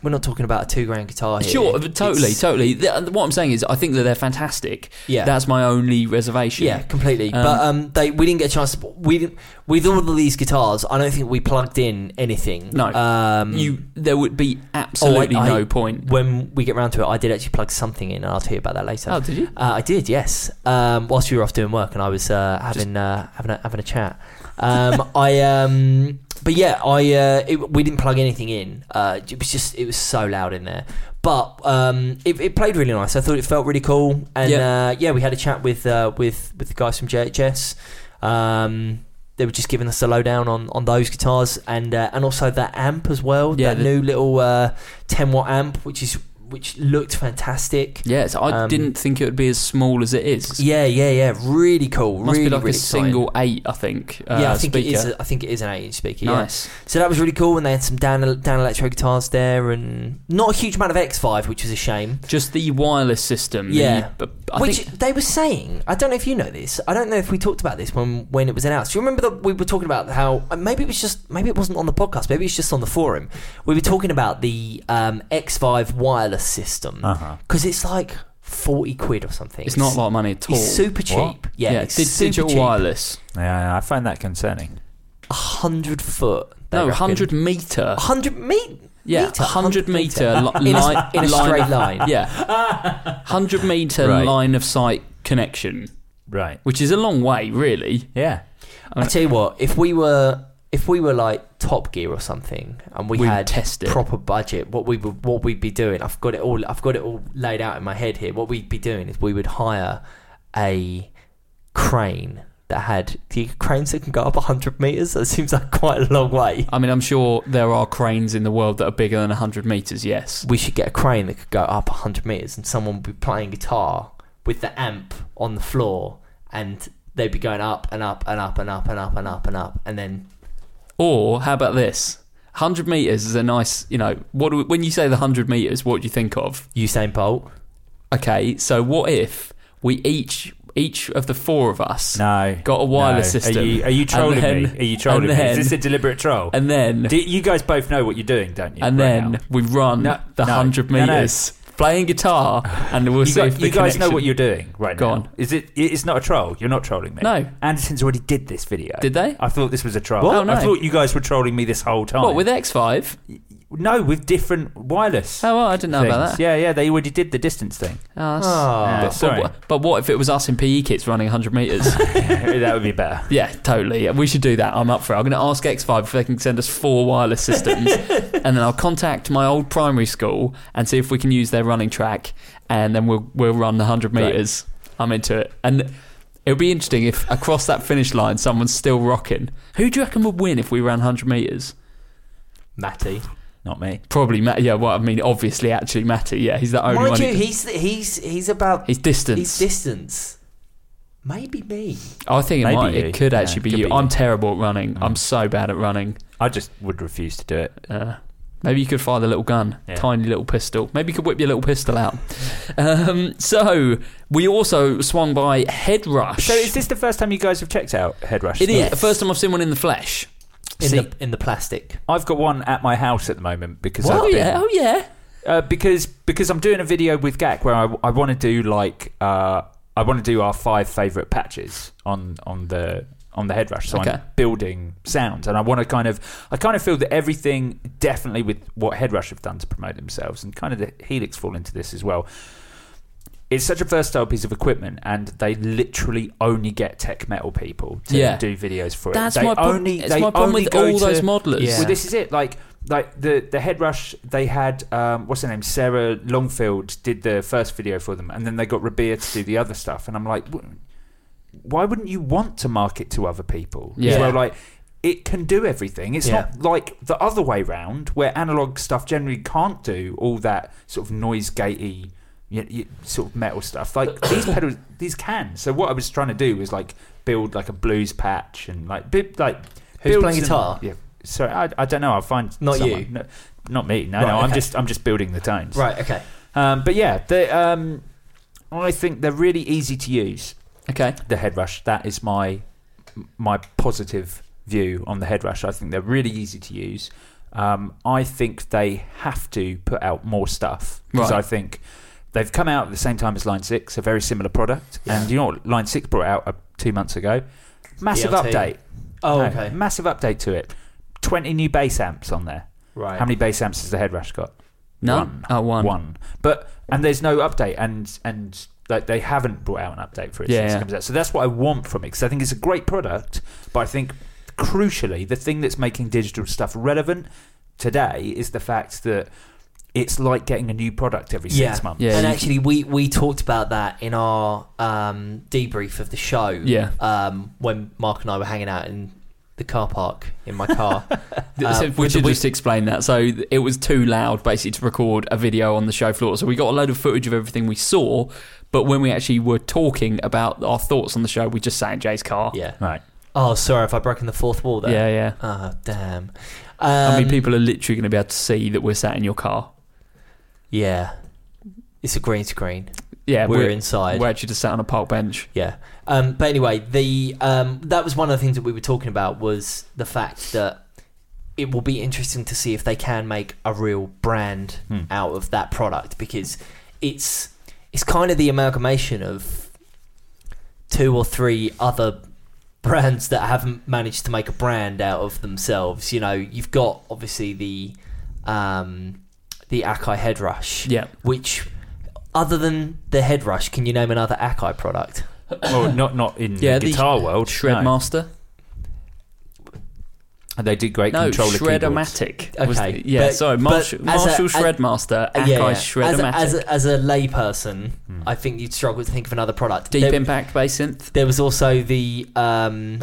We're not talking about a two grand guitar here. Sure, totally, It's- totally. The- What I'm saying is, I think that they're fantastic. Yeah. that's my only reservation. Yeah, completely. Um, but um, they we didn't get a chance. To, we didn't, with all of these guitars. I don't think we plugged in anything. No. um, you there would be absolutely Oh, I- I- no point. When we get round to it, I did actually plug something in, and I'll tell you about that later. Oh, did you? Uh, I did, yes. Um, whilst you were off doing work, and I was uh, having uh, having a, having a chat. Um, I um, but yeah, I uh, it, we didn't plug anything in. Uh, it was just it was so loud in there. But um, it, it played really nice. I thought it felt really cool, and Yeah. uh, yeah, we had a chat with uh, with with the guys from JHS. Um, they were just giving us a lowdown on, on those guitars and uh, and also that amp as well. Yeah, that the- new little uh, ten watt amp, which is which looked fantastic. Yes, I Um, didn't think it would be as small as it is. Yeah, yeah, yeah. Really cool. Must really, be like really a single eight, I think. Uh, yeah, I think speaker. it is. A, I think it is an eight-inch speaker. Yeah. Nice. So that was really cool, and they had some Dan Danelectro guitars there, and not a huge amount of Xvive, which was a shame. Just the wireless system. Yeah. but which think they were saying. I don't know if you know this. I don't know if we talked about this when when it was announced. Do you remember that we were talking about how uh, maybe it was just maybe it wasn't on the podcast. Maybe it's just on the forum. We were talking about the um, Xvive wireless system Uh-huh. because it's like forty quid or something. it's not a lot of money at all. It's super cheap. What? Yeah, yeah, it's di- super digital cheap. wireless. Yeah, I find that concerning. A hundred foot. they No, reckon. hundred meter. A hundred meter. Yeah, meter, hundred meter li- in, a, line in a line- straight line. Yeah, hundred meter Right. line of sight connection, Right. which is a long way, really. Yeah. I tell you what, if we were if we were like Top Gear or something, and we We'd had test proper budget, what we would what we'd be doing, I've got it all I've got it all laid out in my head here. What we'd be doing is we would hire a crane that had the cranes that can go up hundred meters. That seems like quite a long way. I mean, I'm sure there are cranes in the world that are bigger than hundred meters. Yes. We should get a crane that could go up hundred meters, and someone would be playing guitar with the amp on the floor, and they'd be going up and up and up and up and up and up and up, and then Or how about this? Hundred meters is a nice, you know. What do we, when you say the hundred meters, what do you think of? Usain Bolt. Okay, so what if we each, each of the four of us, No. got a wireless no. system? Are you, are you trolling then- me? Are you trolling and me? Is this a deliberate troll? And then, Do, you guys both know what you're doing, don't you? and right then now? we run No, the hundred meters, playing guitar, and we'll you, see guys, if the you guys know what you're doing right Go now. on. Is it? It's not a troll. You're not trolling me. No. Andertons already did this video. Did they? I thought this was a troll. What? Oh, no. I thought you guys were trolling me this whole time. What with Xvive? No, with different wireless. Oh, well, I didn't know about that. Yeah, yeah. They already did the distance thing. Oh, that's- Oh. Yeah, but, sorry. but, but what if it was us in PE kits running 100 metres? that would be better. yeah, totally. We should do that. I'm up for it. I'm going to ask Xvive if they can send us four wireless systems. and then I'll contact my old primary school and see if we can use their running track. And then we'll, we'll run the 100 Right. metres. I'm into it. And it would be interesting if across that finish line someone's still rocking. Who do you reckon would win if we ran 100 metres? Matty. Not me. Probably Matt. Yeah, well, I mean, obviously, actually, Matty. Yeah, he's the only Mind one. you, who he's he's he's about he's distance. he's distance. Maybe me. I think it Maybe might. you. It could Yeah, actually be could you. be I'm you. terrible at running. Mm. I'm so bad at running. I just would refuse to do it. Uh, maybe you could fire the little gun, Yeah. tiny little pistol. Maybe you could whip your little pistol out. um, so we also swung by Head Rush. So is this the first time you guys have checked out Head Rush? It is Yes. the first time I've seen one in the flesh. In See- the in the plastic. I've got one at my house at the moment because oh I've been, yeah, oh yeah. uh, because because I'm doing a video with GAK where I, I want to do like uh, I want to do our five favorite patches on on the on the head rush. So Okay. I'm building sounds, and I want to kind of I kind of feel that everything definitely with what Head Rush have done to promote themselves, and kind of the Helix fall into this as well. It's such a versatile piece of equipment, and they literally only get tech metal people to Yeah. do videos for it. That's they my only, it's they my problem only with all to- those modelers. Yeah. well, this is it. Like, like the the head rush. They had um, what's her name? Sarah Longfield did the first video for them, and then they got Rabea to do the other stuff. And I'm like, why wouldn't you want to market to other people Yeah. as well? Like it can do everything. It's Yeah. not like the other way round where analog stuff generally can't do all that sort of noise gatey. You, you, sort of metal stuff like these pedals these can so what i was trying to do was like build like a blues patch and like bi- like Who's build playing some- guitar? yeah sorry I, I don't know i'll find Not someone. you? no, not me no Right, no i'm okay. just i'm just building the tones Right. Okay. um, but yeah, they, um, I think they're really easy to use. Okay. The head rush. That is my my positive view on the head rush. I think they're really easy to use. Um, I think they have to put out more stuff because Right. I think they've come out at the same time as Line Six, a very similar product. Yeah. And you know what Line Six brought out uh, two months ago? Massive DLT. update. Oh, No, okay. Massive update to it. Twenty new bass amps on there. Right. How many bass amps has the head rush got? None? One. Oh, one. One. But and there's no update, and and like they haven't brought out an update for it Yeah, since yeah. it comes out. So that's what I want from it because I think it's a great product. But I think crucially, the thing that's making digital stuff relevant today is the fact that it's like getting a new product every Yeah. six months. Yeah, and actually, we, we talked about that in our um, debrief of the show. Yeah. Um, when Mark and I were hanging out in the car park in my car. Uh, so we should the- just explain that. So it was too loud, basically, to record a video on the show floor. So we got a load of footage of everything we saw, but when we actually were talking about our thoughts on the show, we just sat in Jay's car. Yeah. Right. Oh, sorry if I broken the fourth wall there. yeah, yeah. Oh, damn. I mean, Um, people are literally going to be able to see that we're sat in your car. Yeah. It's a green screen. Yeah, We're inside. We're actually just sat on a park bench. Yeah. Um, but anyway, the um, that was one of the things that we were talking about was the fact that it will be interesting to see if they can make a real brand Hmm. out of that product because it's it's kind of the amalgamation of two or three other brands that haven't managed to make a brand out of themselves. You know, you've got obviously the um, the Akai Head Rush, Yeah. which other than the Head Rush, can you name another Akai product? well, not not in Yeah, the the guitar world. Shredmaster. no. And they did great No, controller keyboards. Shredomatic. was Okay, the- yeah, but- sorry, but Marshall, a- Shredmaster, Akai yeah, yeah. Shredomatic. As a, as, a, as a layperson, Hmm. I think you'd struggle to think of another product. Deep there, Impact bass synth. there was also the um,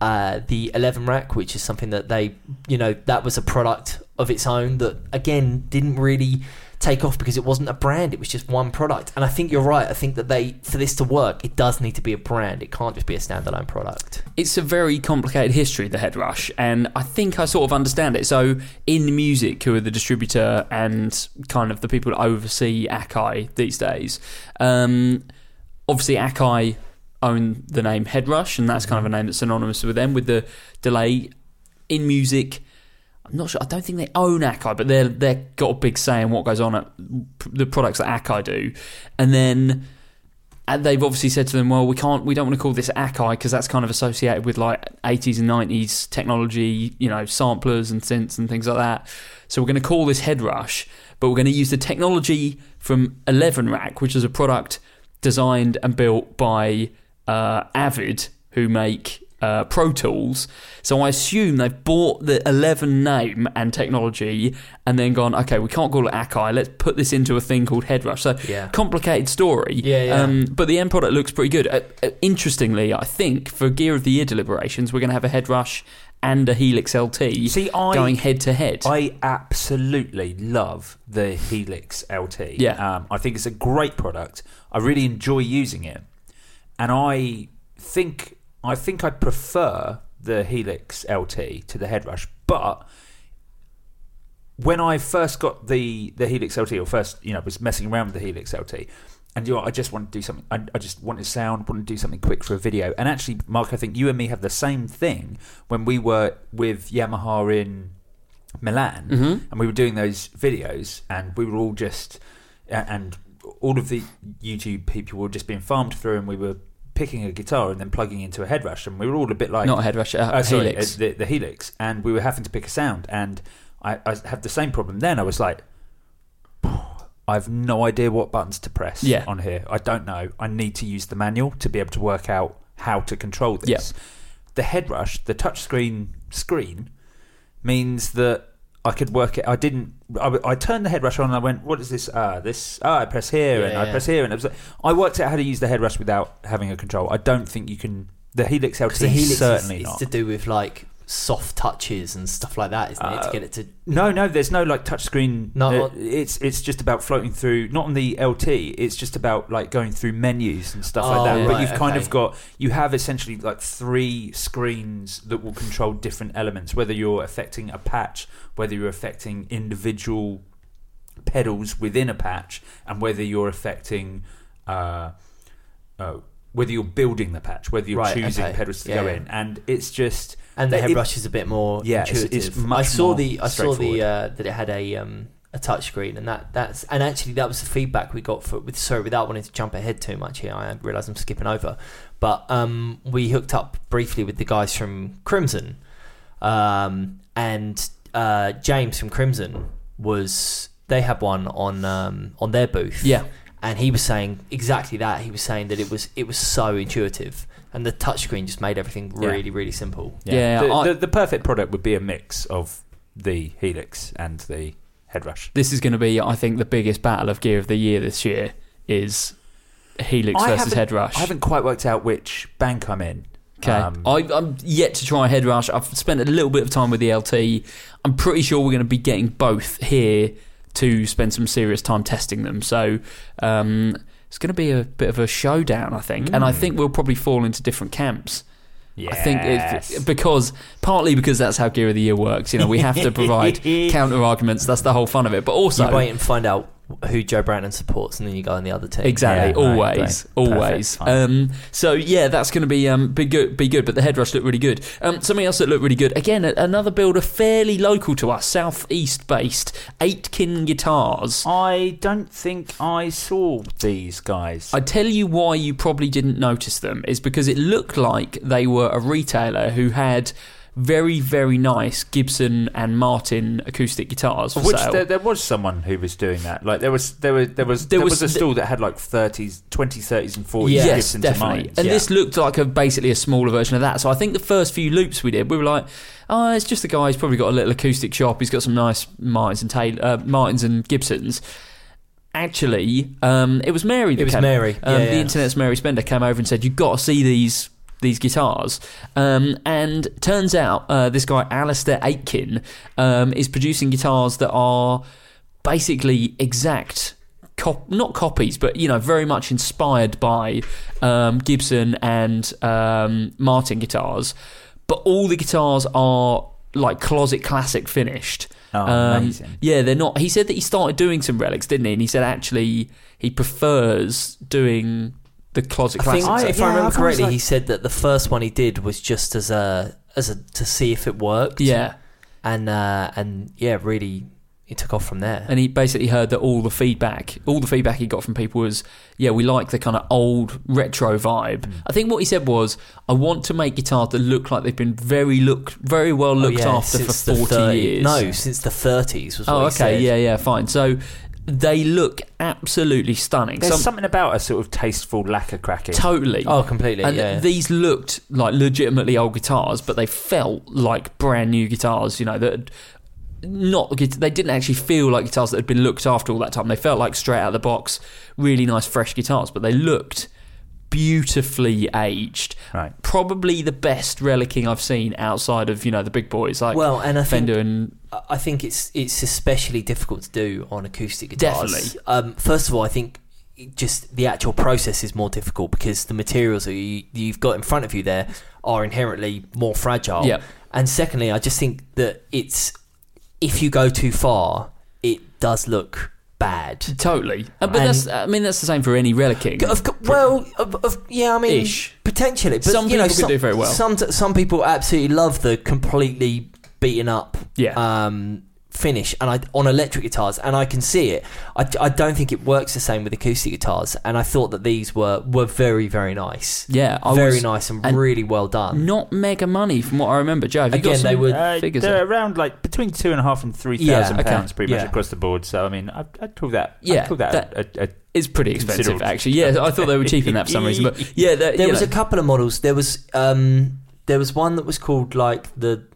uh, the Eleven rack, which is something that they, you know, that was a product of its own that again didn't really take off because it wasn't a brand; it was just one product. And I think you're right. I think that they, for this to work, it does need to be a brand. It can't just be a standalone product. It's a very complicated history, the Head Rush, and I think I sort of understand it. So, inMusic, who are the distributor and kind of the people that oversee Akai these days, um, obviously Akai own the name Head Rush, and that's kind of a name that's synonymous with them. With the delay in music, I'm not sure. I don't think they own Akai, but they're they're got a big say in what goes on at the products that Akai do, and then and they've obviously said to them, well, we can't, we don't want to call this Akai because that's kind of associated with like 80s and 90s technology, you know, samplers and synths and things like that. So we're going to call this Head Rush, but we're going to use the technology from Eleven Rack, which is a product designed and built by uh, Avid, who make uh, Pro Tools. So I assume they've bought the Eleven name and technology and then gone, okay, we can't call it Akai. Let's put this into a thing called Headrush. So Yeah. complicated story. Yeah, yeah. Um, but the end product looks pretty good. Uh, uh, interestingly, I think for Gear of the Year deliberations, we're going to have a Headrush and a Helix LT See, I- going head to head. I absolutely love the Helix LT. Yeah. Um, I think it's a great product. I really enjoy using it, and I think I think I prefer the Helix LT to the Headrush. But when I first got the the Helix LT, or first you know was messing around with the Helix LT. And you know, I just wanted to do something. I, I just wanted sound, wanted to do something quick for a video. And actually, Mark, I think you and me have the same thing when we were with Yamaha in Milan, Mhm. and we were doing those videos, and we were all just, and all of the YouTube people were just being farmed through, and we were picking a guitar and then plugging into a head rush, and we were all a bit like, Not a Head Rush, a uh, sorry, Helix. the, the Helix, and we were having to pick a sound, and I, I had the same problem. Then I was like, I have no idea what buttons to press Yeah. on here. I don't know. I need to use the manual to be able to work out how to control this. Yeah. The head rush, the touchscreen screen, means that I could work it. I didn't. I, I turned the head rush on and I went, "What is this? Ah, this. Ah, I press here and Yeah, I press here." And it was. Like, I worked out how to use the head rush without having a control. I don't think you can. The Helix LT the Helix certainly is, is not. to do with like soft touches and stuff like that, isn't it? To Uh, get it to No, no, there's no like touchscreen. No, it's it's just about floating through. Not on the LT. It's just about like going through menus and stuff like Oh, that. But you've kind of got you have essentially like three screens that will control different elements. Whether you're affecting a patch, whether you're affecting individual pedals within a patch, and whether you're affecting. Uh, uh, whether you're building the patch, whether you're Right, choosing okay. pedals to Yeah, go in, and it's just and the it- head is a bit more Yeah, it's- intuitive. it's much I saw the I saw the uh, that it had a um, a touch screen, and that that's and actually that was the feedback we got for with sorry without wanting to jump ahead too much here. I realise I'm skipping over, but um, we hooked up briefly with the guys from Crimson, um, and uh, James from Crimson was they had one on um, on their booth, Yeah. and he was saying exactly that. He was saying that it was it was so intuitive, and the touchscreen just made everything Yeah. really really simple. Yeah, the, I- the, the perfect product would be a mix of the Helix and the head rush. This is going to be, I think, the biggest battle of gear of the year this year is Helix I versus haven't- Head Rush. I haven't quite worked out which bank I'm in. Okay, Um, I, I'm yet to try Head Rush. I've spent a little bit of time with the LT. I'm pretty sure we're going to be getting both here to spend some serious time testing them. So um, it's going to be a bit of a showdown, I think, and I Hmm. think we'll probably fall into different camps. yes. I think it's because partly because that's how Gear of the Year works. You know, we have to provide counter arguments. That's the whole fun of it. But also, you wait and find out who Joe Brandon supports, and then you go on the other team. Exactly, Yeah, always, right. always. Um, so yeah, that's going to be um, be good, be good. But the head rush looked really good. Um, something else that looked really good. Again, another builder fairly local to us, southeast based, Aitken Guitars. I don't think I saw these guys. I tell you why you probably didn't notice them is because it looked like they were a retailer who had very very nice Gibson and Martin acoustic guitars for which sale. there, there was someone who was doing that. Like there was there was there was There there, was- was, a stall that had like 30s, 20s, 30s and 40s yes, Gibson to definitely. mine. And Yeah. this looked like a basically a smaller version of that. So I think the first few loops we did, we were like, "Oh, it's just the guy. He's probably got a little acoustic shop. He's got some nice Martins and Taylor, uh, Martins and Gibsons." Actually, um, it was Mary. That It was came- Mary, Um, yeah, The yeah. internet's Mary Spender came over and said, "You've got to see these." These guitars, um, and turns out uh, this guy Alistair Aitken um, is producing guitars that are basically exact cop- not copies, but you know, very much inspired by um, Gibson and um, Martin guitars. But all the guitars are like closet classic finished. Oh, Um, amazing. Yeah, they're not. He said that he started doing some relics, didn't he? And he said actually he prefers doing the closet I think if yeah, I remember I've correctly, liked- he said that the first one he did was just as a as a to see if it worked. yeah, and uh, and yeah, really, it took off from there. and he basically heard that all the feedback, all the feedback he got from people was, yeah, we like the kind of old retro vibe. Mm. I think what he said was, I want to make guitars that look like they've been very look very well Oh, looked yeah, after for forty 30 years. No, since the 30s was what Oh, he okay, said. yeah, yeah, fine. So they look absolutely stunning. There's Some- something about a sort of tasteful lacquer cracking. totally. Oh, completely. And yeah. these looked like legitimately old guitars, but they felt like brand new guitars. You know that not they didn't actually feel like guitars that had been looked after all that time. They felt like straight out of the box, really nice fresh guitars, but they looked beautifully aged. Right. Probably the best relicking I've seen outside of you know the big boys like well, and I think and I think it's it's especially difficult to do on acoustic guitars. Definitely. Um, first of all, I think just the actual process is more difficult because the materials that you, you've got in front of you there are inherently more fragile. Yep. And secondly, I just think that it's if you go too far, it does look bad. totally. Uh, but And- that's I mean that's the same for any relicking. Of, well, of, of, yeah, I mean, Ish. potentially, but Some you know, people some, do very well. Some some people absolutely love the completely beaten up Yeah. um, finish, and I on electric guitars, and I can see it. I, I don't think it works the same with acoustic guitars, and I thought that these were were very very nice. Yeah, I very was- nice and, and really well done. Not mega money from what I remember, Joe. Have you got Again, they some would- Uh, figures they're there? around like between two and a half and a half and three thousand Yeah, okay. pounds, pretty much across the board. So I mean, I'd, I'd call that. Yeah, I'd call that, that- a, a, It's pretty expensive, actually. Yeah, I thought they were cheap in that for some reason. But yeah, they're- there was know, a couple of models. There was um, there was one that was called like the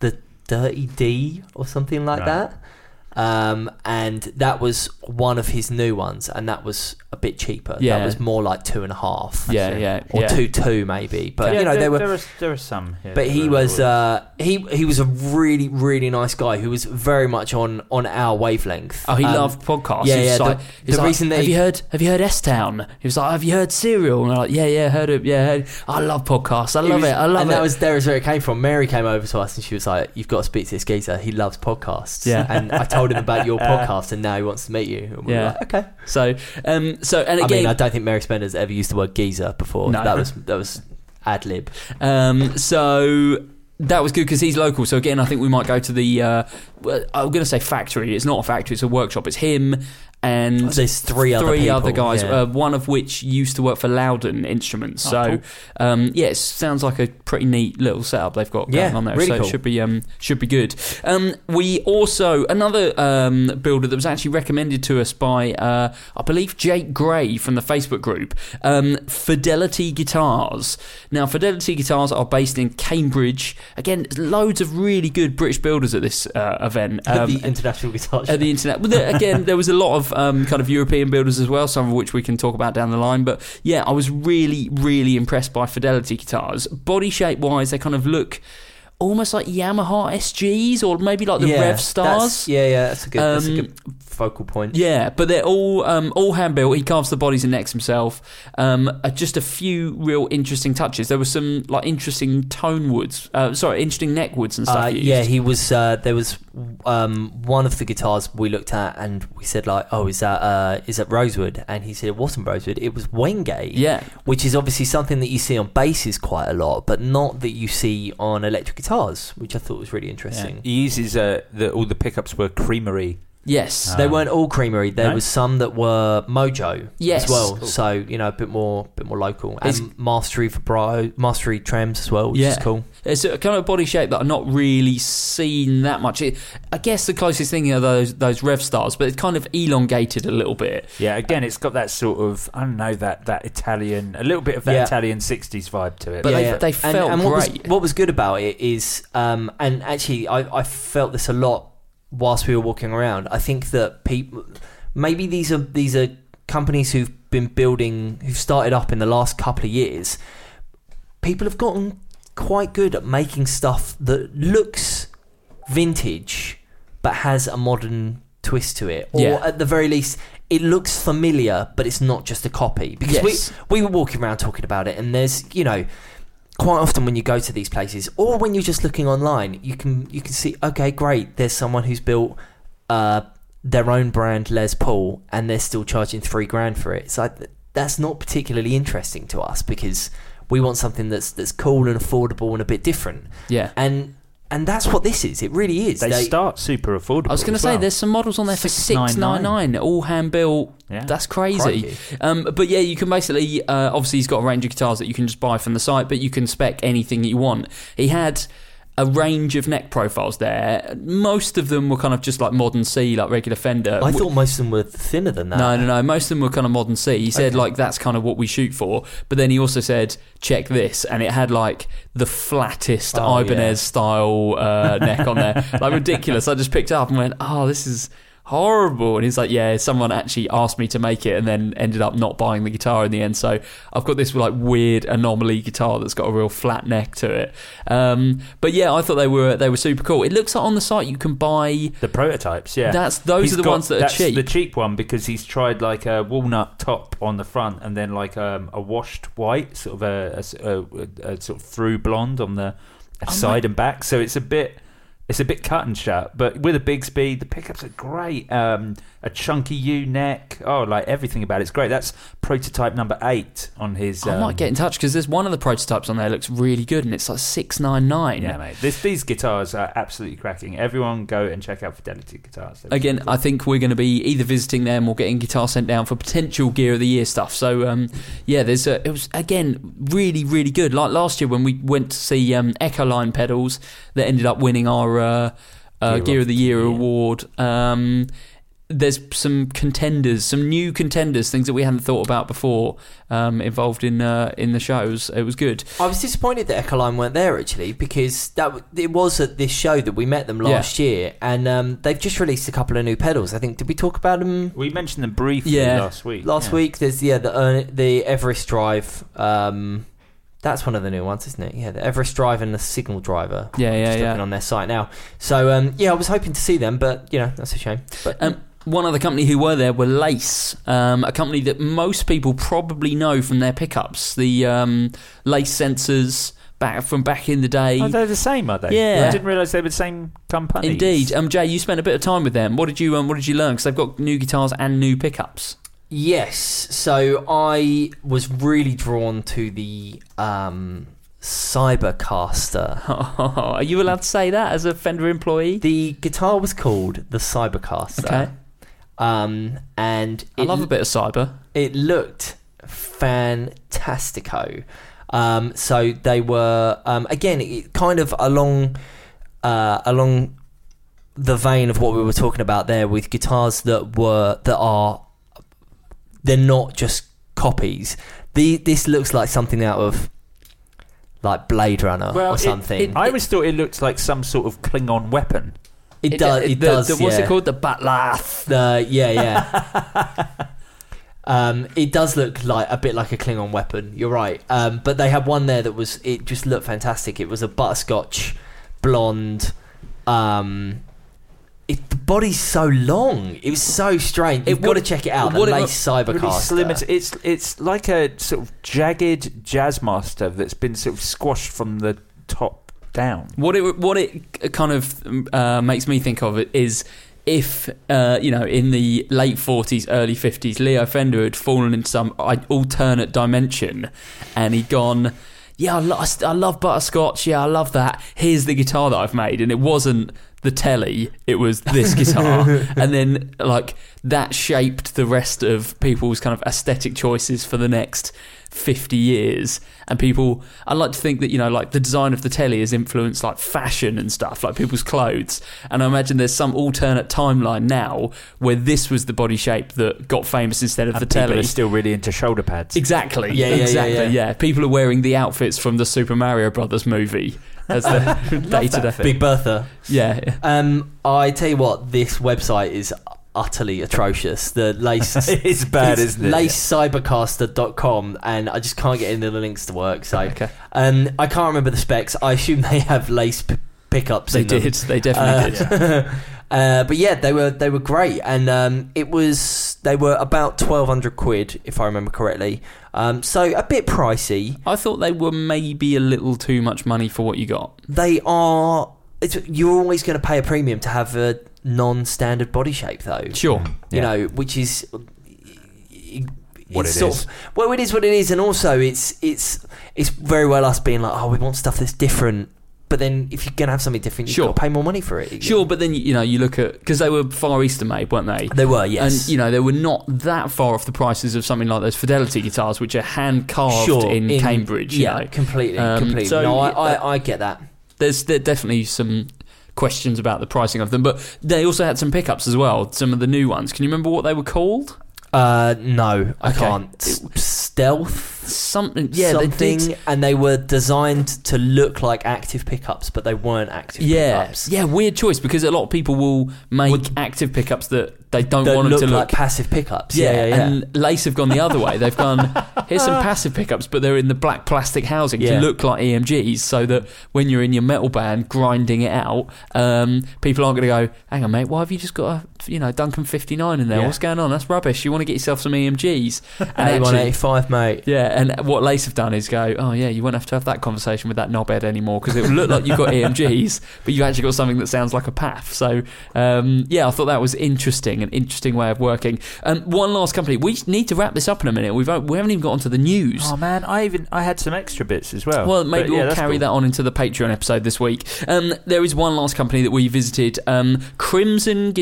the Dirty D or something like Right. that. Um, and that was one of his new ones, and that was a bit cheaper. Yeah. That was more like two and a half. Yeah, yeah, or yeah. two two maybe. But yeah, you know there, they were. there are there are some. Here but he was uh, he he was a really really nice guy who was very much on on our wavelength. Oh, he Um, loved podcasts. yeah, He yeah, the- like- the he was like, reason they- have you heard? Have you heard S Town? He was like, have you heard Serial? And I'm like, yeah, yeah, heard it. Yeah, heard. I love podcasts. I love was- it. I love and it. And that was there is where it came from. Mary came over to us and she was like, "You've got to speak to this geezer. He loves podcasts." Yeah. and I told him about your podcast, and now he wants to meet you. And we were Yeah. like, okay. so, um, so and I again, mean, I don't think Merrick Spender's ever used the word geezer before. No. That was that was ad lib. Um, so that was good because he's local. So again, I think we might go to the. Uh, I'm going to say factory. It's not a factory. It's a workshop. It's him and There's three other three people, other guys. yeah. Uh, one of which used to work for Lowden Instruments. Oh, so cool. um, yeah, it sounds like a pretty neat little setup they've got Yeah, going on there. really so cool. it should be um, should be good. Um, we also another um, builder that was actually recommended to us by uh, I believe Jake Gray from the Facebook group. Um, Fidelity Guitars. Now, Fidelity Guitars are based in Cambridge. Again, loads of really good British builders at this uh, event. At Um, the international guitar show. at the internet. Again, there was a lot of um, kind of European builders as well, some of which we can talk about down the line. But yeah, I was really, really impressed by Fidelity guitars. Body shape wise, they kind of look almost like Yamaha SGs or maybe like the yeah, Revstars. Yeah, yeah, that's a good, that's a Um, good focal point. Yeah, but they're all um, all hand built. He carves the bodies and necks himself. Um, uh, just a few real interesting touches. There were some like interesting tone woods. Uh, sorry, interesting neck woods and stuff. Uh, used. yeah, he was. Uh, there was um, one of the guitars we looked at, and we said like, "Oh, is that uh, is that Rosewood?" And he said it wasn't Rosewood. It was Wenge. Yeah. which is obviously something that you see on basses quite a lot, but not that you see on electric guitars, which I thought was really Yeah. interesting. He uses uh, the, all the pickups were creamery. Yes. They Um, weren't all creamery. There no? was some that were Mojo Yes. as well. Cool. So you know, a bit more, bit more local, It's- and mastery for bro, mastery trems as well, which is Yeah. cool. It's a kind of body shape that I've not really seen that much. It, I guess the closest thing are those those Revstars, but it's kind of elongated a little bit. Yeah, again, it's got that sort of I don't know that that Italian, a little bit of that Yeah. Italian '60s vibe to it. But they- they And- felt and, what was, great. what was good about it is, um, and actually, I, I felt this a lot whilst we were walking around. I think that people, maybe these are these are companies who've been building, who've started up in the last couple of years. People have gotten quite good at making stuff that looks vintage, but has a modern twist to it, or Yeah. at the very least. It looks familiar, but it's not just a copy. Because Yes. we we were walking around talking about it, and there's you know quite often when you go to these places or when you're just looking online you can you can see okay great there's someone who's built uh, their own brand Les Paul and they're still charging three grand for it it's like that's not particularly interesting to us because we want something that's that's cool and affordable and a bit different Yeah. and and that's what this is it really is they, start super affordable. I was going to say, well. there's some models on there for 699. all hand built. Yeah. That's crazy. Um, but yeah, you can basically, uh, obviously, he's got a range of guitars that you can just buy from the site, but you can spec anything you want. He had a range of neck profiles there. Most of them were kind of just like modern C, like regular Fender. I thought most of them were thinner than that No, no, no. Most of them were kind of modern C. He said Okay. like that's kind of what we shoot for. But then he also said, check this, and it had like the flattest Oh, Ibanez yeah. style uh, neck on there, like ridiculous. I just picked it up and went, oh, this is horrible. And he's like, yeah, someone actually asked me to make it, and then ended up not buying the guitar in the end. So I've got this like weird anomaly guitar that's got a real flat neck to it. Um, but yeah, I thought they were they were super cool. It looks like on the site you can buy. the prototypes. Yeah, That's- those He's are the got- ones that are cheap. The cheap one because he's tried like a walnut top on the front and then like um, a washed white, sort of a, a a- a sort of through blonde on the Oh, side and back. So it's a bit. It's a bit cut and shut, but with a big speed, the pickups are great. Um, a chunky U neck, oh, like everything about it. it's great. That's prototype number eight on his. I um, might get in touch because there's one of the prototypes on there looks really good, and it's like six nine nine. Yeah, mate. This, these guitars are absolutely cracking. Everyone go and check out Fidelity guitars. They're Again, beautiful. I think we're going to be either visiting them or getting guitar sent down for potential gear of the year stuff. So, um, yeah, there's a, it was again really, really good. Like last year when we went to see um, Echo Line pedals that ended up winning our uh, uh, Gear of the Year. award. Um, there's some contenders, some new contenders, things that we hadn't thought about before, um, involved in uh, in the shows. It was good. I was disappointed that Echoline weren't there actually because that it was at this show that we met them last year, and um, they've just released a couple of new pedals. I think did we talk about them We mentioned them briefly Yeah. last week. last yeah. week? There's yeah the uh, the Everest Drive. Um, that's one of the new ones, isn't it? Yeah, the Everest Drive and the Signal Driver. Yeah, yeah, Just yeah. looking on their site now. So um, yeah, I was hoping to see them, but you know that's a shame. But Um, one other company who were there were Lace, um, a company that most people probably know from their pickups. The um, Lace sensors back from back in the day. Oh, they're the same, are they? Yeah. I didn't realise they were the same company. Indeed, um, Jay, you spent a bit of time with them. What did you um, What did you learn? Because they've got new guitars and new pickups. Yes. So I was really drawn to the um, Cybercaster. Are you allowed to say that as a Fender employee? The guitar was called the Cybercaster. Okay. Um, and I it, love a bit of cyber. it looked fantastico. Um, so they were um, again it, kind of along uh, along the vein of what we were talking about there with guitars that were that are they're not just copies. The this looks like something out of like Blade Runner Well, or it- something. it- I always thought it looked like some sort of Klingon weapon. It, does. It, the- does. the- what's yeah. it called? The bat'leth. The yeah, yeah. um, it does look like a bit like a Klingon weapon. You're right. Um, but they had one there that was. It just looked fantastic. It was a butterscotch blonde. Um, it, the body's so long. It was so strange. You've It got to check it out. The it- lace Really cybercaster. slim. It's, it's it's like a sort of jagged Jazzmaster that's been sort of squashed from the top down. What it what it kind of uh, makes me think of it is if uh, you know in the late forties, early fifties, Leo Fender had fallen into some alternate dimension, and he'd gone. Yeah, I, lo- I love butterscotch. Yeah, I love that. Here's the guitar that I've made, and it wasn't the telly; it was this guitar. and then, like that shaped the rest of people's kind of aesthetic choices for the next 50 years and people i like to think that you know like the design of the telly has influenced like fashion and stuff like people's clothes. And i imagine there's some alternate timeline now where this was the body shape that got famous instead of And the people telly. are still really into shoulder pads. exactly. Yeah, yeah, yeah, exactly yeah. people are wearing the outfits from the super mario brothers movie as the day to day. Big Bertha. yeah. Um, I tell you what, this website is utterly atrocious. The lace It's bad, isn't it? lacecybercaster.com and I just can't get into the links to work. So okay um, I can't remember the specs. I assume they have lace p- pickups. they in them. did they definitely did Uh, uh, but yeah, they were they were great, and um, it was they were about twelve hundred quid if I remember correctly. Um, so a bit pricey. i thought they were maybe a little too much money for what you got They are. It's, you're always going to pay a premium to have a non-standard body shape, though. sure You Yeah. know, which is What it's it sort is. Of, well, it is what it is, and also it's it's it's very well us being like, oh, we want stuff that's different. But then, if you're going to have something different, you've Sure. got to pay more money for it. Sure, but then you know you look at because they were Far Eastern made, weren't they? They were, yes. And you know they were not that far off the prices of something like those Fidelity guitars, which are hand carved sure, in, Cambridge. You yeah, know, completely, Um, completely. so no, I, I, I get that. there's there definitely some questions about the pricing of them, but they also had some pickups as well. Some of the new ones. Can you remember what they were called? Uh, no, I Okay. can't. Stealth. Something. Yeah, something, they did. and they were designed to look like active pickups, but they weren't active Yeah, pickups. yeah, weird choice because a lot of people will make Would- active pickups that they don't That want look them to like look passive pickups. Yeah, Yeah, yeah, yeah. and Lace have gone the other way. They've gone, here's some passive pickups, but they're in the black plastic housing Yeah. to look like EMGs, so that when you're in your metal band grinding it out, um, people aren't going to go, hang on, mate, why have you just got a, you know, Duncan 59 in there? Yeah. What's going on? That's rubbish. You want to get yourself some EMGs. And Eighty-one, actually, mate. yeah, and what Lace have done is go, oh yeah, you won't have to have that conversation with that knobhead anymore because it will look like you've got EMGs, but you've actually got something that sounds like a PAF. So um, yeah, I thought that was interesting, an interesting way of working. Um, one last company, we need to wrap this up in a minute. We've we haven't even got onto the news. Oh man, I even I had some extra bits as well. Well, maybe But, yeah, we'll carry cool. that on into the Patreon episode this week. Um, there is one last company that we visited, um, Crimson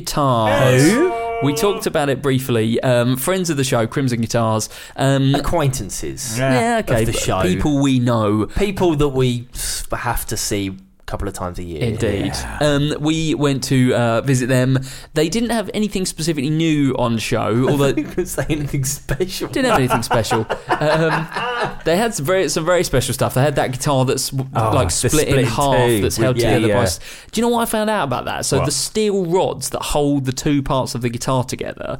Guitars. We talked about it briefly. Um, friends of the show, Crimson Guitars. Um, Acquaintances. Yeah. yeah, okay. the but show. People we know. People that we have to see couple of times a year. Indeed. Um, we went to uh, visit them. They didn't have anything specifically new on show, although you could say anything special. didn't have anything special. Um, they had some very some very special stuff. They had that guitar that's Oh, like split, in split in half, two that's held yeah, together by. yeah. s- Do you know what I found out about that? So What? the steel rods that hold the two parts of the guitar together,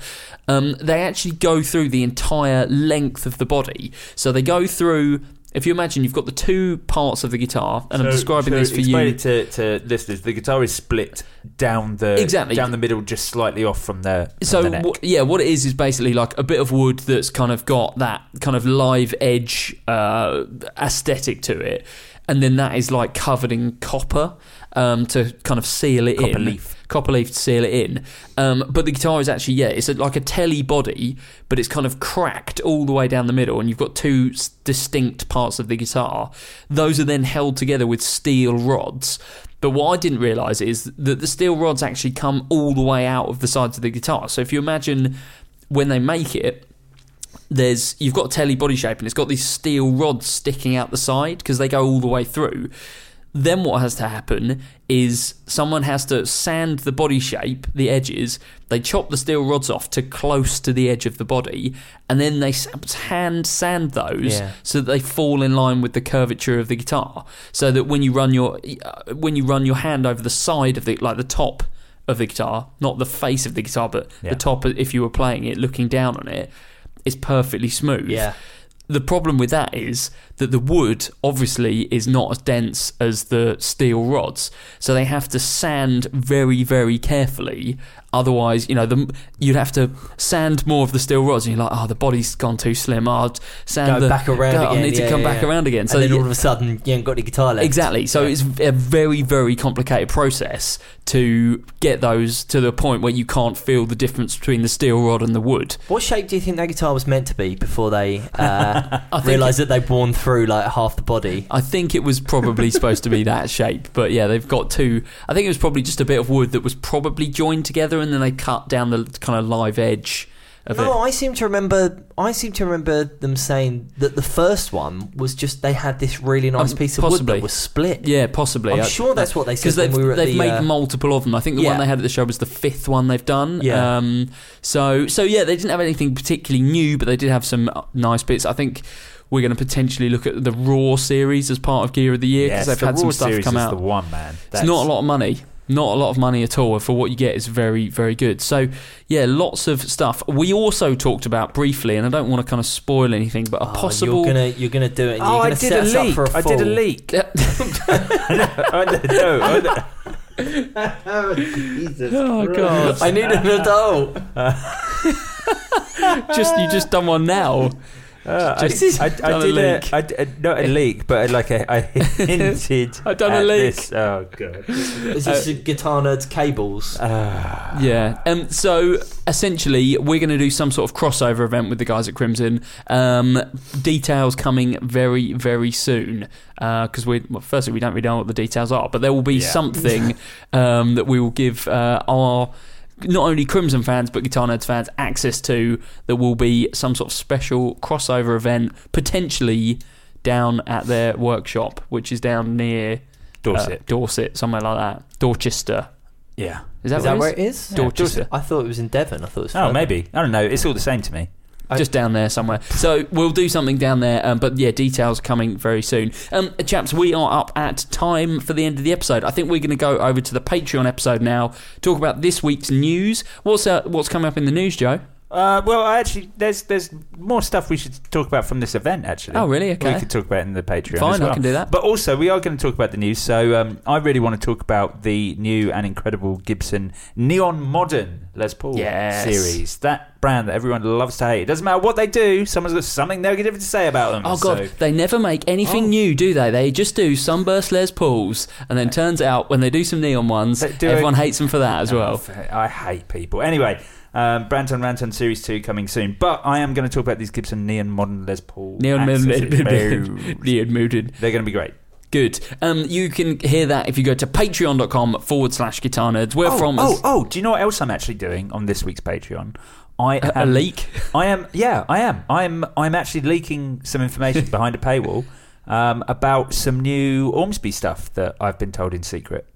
um, they actually go through the entire length of the body. So they go through. If you imagine you've got the two parts of the guitar, and I'm describing so this for explain you. it to, to listeners. The guitar is split down the Exactly. down the middle, just slightly off from the from So the wh- yeah, what it is is basically like a bit of wood that's kind of got that kind of live edge uh, aesthetic to it, and then that is like covered in copper um, to kind of seal it Copper in. leaf. Copper leaf to seal it in. Um, but the guitar is actually yeah, it's like a telly body, but it's kind of cracked all the way down the middle, and you've got two distinct parts of the guitar. Those are then held together with steel rods. But what I didn't realise is that the steel rods actually come all the way out of the sides of the guitar. So if you imagine when they make it, there's you've got a telly body shape and it's got these steel rods sticking out the side because they go all the way through. Then what has to happen is someone has to sand the body shape, the edges. They chop the steel rods off to close to the edge of the body, and then they hand sand those Yeah. so that they fall in line with the curvature of the guitar. So that when you run your uh, when you run your hand over the side of the like the top of the guitar, not the face of the guitar, but Yeah. the top if you were playing it, looking down on it, it's perfectly smooth. Yeah. The problem with that is that the wood obviously is not as dense as the steel rods, so they have to sand very, very carefully. Otherwise, you know, the, you'd have to sand more of the steel rods, and you're like, oh, the body's gone too slim. Oh, I'll sand Go the back around go- again. I need to come yeah, back yeah. around again. So and then all of a sudden, you ain't got any guitar left. Exactly. So it's a very, very complicated process to get those to the point where you can't feel the difference between the steel rod and the wood. What shape do you think that guitar was meant to be before they uh, realised that they'd worn through like half the body? I think it was probably supposed to be that shape, but yeah, they've got two. I think it was probably just a bit of wood that was probably joined together, and then they cut down the kind of live edge of No, it. I seem to remember. I seem to remember them saying that the first one was just they had this really nice Um, piece of wood that was split. Yeah, possibly. I'm I- sure that's what they said because they've, we were they've the, made uh, multiple of them. I think the one they had at the show was the fifth one they've done. Yeah. Um, so so yeah, they didn't have anything particularly new, but they did have some uh, nice bits. I think we're going to potentially look at the Raw series as part of Gear of the Year because Yes, they've the had some stuff series come is out. the one man. It's not a lot of money. Not a lot of money at all. For what you get is very, very good. So, yeah, lots of stuff. We also talked about briefly, and I don't want to kind of spoil anything, but a Oh, possible. You're gonna you're gonna do it. And Oh, you're I gonna did set a us up leak. for a I did a fall. leak. I know, I know. oh god! I need an adult. just you just done one now. Uh, I, Just I, I done a did a, leak. I d- uh, not a leak, but like a, I hinted. I done a leak. This. Oh god. Is this guitar nerds cables? Uh, Yeah. Um. So essentially, we're going to do some sort of crossover event with the guys at Crimson. Um. Details coming very, very soon. Because we, well, firstly, we don't really know what the details are, but there will be Yeah. something um, that we will give uh, our not only Crimson fans but Guitar Nerds fans access to. That will be some sort of special crossover event, potentially down at their workshop, which is down near Dorset. uh, Dorset, somewhere like that, Dorchester. yeah. Is that, Is that where where it it is? Yeah, Dorchester. I thought it was in Devon. I thought it was. Oh, further. maybe. I don't know. It's all the same to me. Just down there somewhere. So we'll do something down there, um, but yeah, details coming very soon. Um, chaps, we are up at time for the end of the episode. I think we're going to go over to the Patreon episode now, talk about this week's news. What's uh, what's coming up in the news, Joe? Uh, well, actually, there's there's more stuff we should talk about from this event. Actually, Oh, really? Okay. We could talk about it in the Patreon. Fine, as I can do that. But also, we are going to talk about the news. So, um, I really want to talk about the new and incredible Gibson Neon Modern Les Paul Yes. series. That brand that everyone loves to hate. It doesn't matter what they do. Someone's got something negative to say about them. Oh god, So- they never make anything Oh. new, do they? They just do sunburst Les Pauls, and then turns out when they do some neon ones, everyone it- hates them for that as well. I hate people. Anyway, um, Branton Ranton Series 2 coming soon. But I am going to talk about these Gibson Neon Modern Les Paul. Neon neon mooted. They're going to be great. Good. Um, you can hear that if you go to patreon.com forward slash guitar nerds. We're oh, from oh, oh, do you know what else I'm actually doing on this week's Patreon? I a, a am, leak. I am, yeah, I am. I'm, I'm actually leaking some information behind a paywall um, about some new Ormsby stuff that I've been told in secret.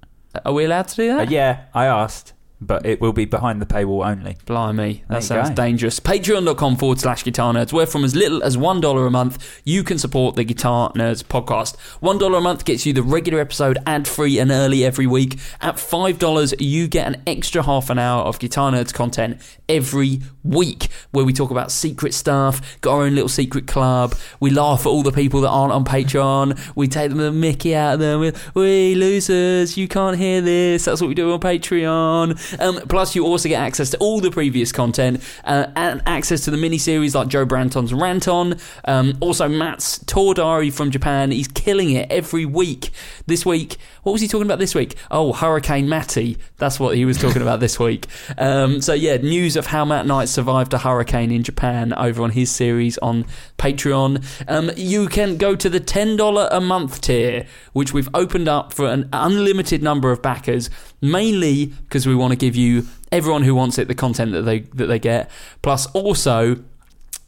Are we allowed to do Uh, that? yeah, I asked, but it will be behind the paywall only. Blimey, that sounds go. dangerous. Patreon.com forward slash guitar nerds, where from as little as $1 a month, you can support the Guitar Nerds podcast. $1 a month gets you the regular episode ad free and early every week. At $5, you get an extra half an hour of Guitar Nerds content every week, where we talk about secret stuff, got our own little secret club. We laugh at all the people that aren't on Patreon. We take the mickey out of them. We losers, you can't hear this. That's what we do on Patreon. Um, plus, you also get access to all the previous content uh, and access to the mini series like Joe Branton's Rant On. Um, also, Matt's tour diary from Japan. He's killing it every week. This week, what was he talking about this week? Oh, Hurricane Matty. That's what he was talking about this week. Um, so, yeah, news of how Matt Knight survived a hurricane in Japan over on his series on Patreon. Um, you can go to the $10 a month tier, which we've opened up for an unlimited number of backers, mainly because we want to give you everyone who wants it the content that they that they get. Plus, also,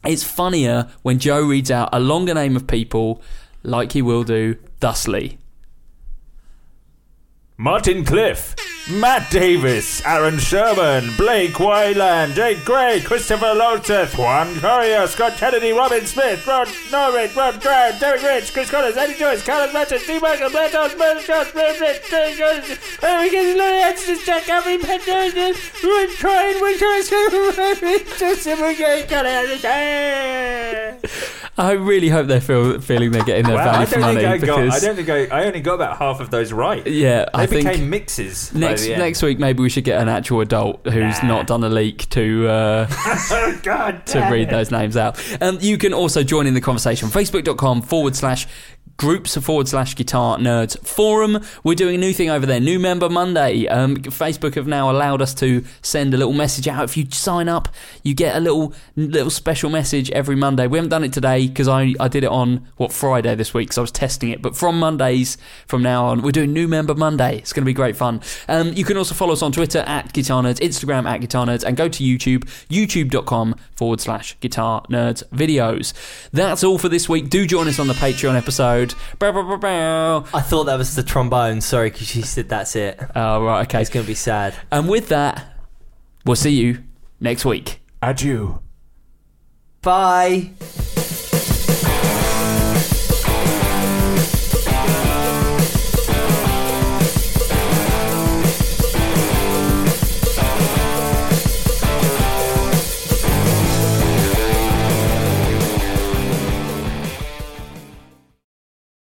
it's funnier when Joe reads out a longer name of people, like he will do, thusly. Martin Cliff, Matt Davis, Aaron Sherman, Blake Wyland, Jake Gray, Christopher Lotus, Juan Courier, Scott Kennedy, Robin Smith, Rod Norwich, Rob Graham, Derek Rich, Chris Collins, Eddie Joyce, Carlos Matches, Steve Michael, Blair Jones, Blair Jones, Blair Rich, Derek Jones, Larry Gibbs, Larry Edson, Jack Avery, Penn Jones, Ruin Troy, Wing Joseph, Wing I really hope they feel feeling they're getting their I value for money I got. I because don't think I. I only got about half of those right. yeah, They I think became mixes. next next week maybe we should get an actual adult who's Nah. not done a leak to. Uh, oh God! to read those names out. Um, you can also join in the conversation. Facebook.com forward slash groups of forward slash guitar nerds forum. We're doing a new thing over there, New Member Monday. Um, Facebook have now allowed us to send a little message out. If you sign up, you get a little little special message every Monday. We haven't done it today because I, I did it on what Friday this week, so I was testing it. But from Mondays from now on, we're doing New Member Monday. It's going to be great fun. Um, you can also follow us on Twitter at Guitar Nerds, Instagram at Guitar Nerds, and go to YouTube, youtube.com forward slash Guitar Nerds videos. That's all for this week. Do join us on the Patreon episode. Bow, bow, bow, bow. I thought that was the trombone. Sorry, because she said that's it. Oh, right, okay. It's going to be sad. And with that, we'll see you next week. Adieu. Bye.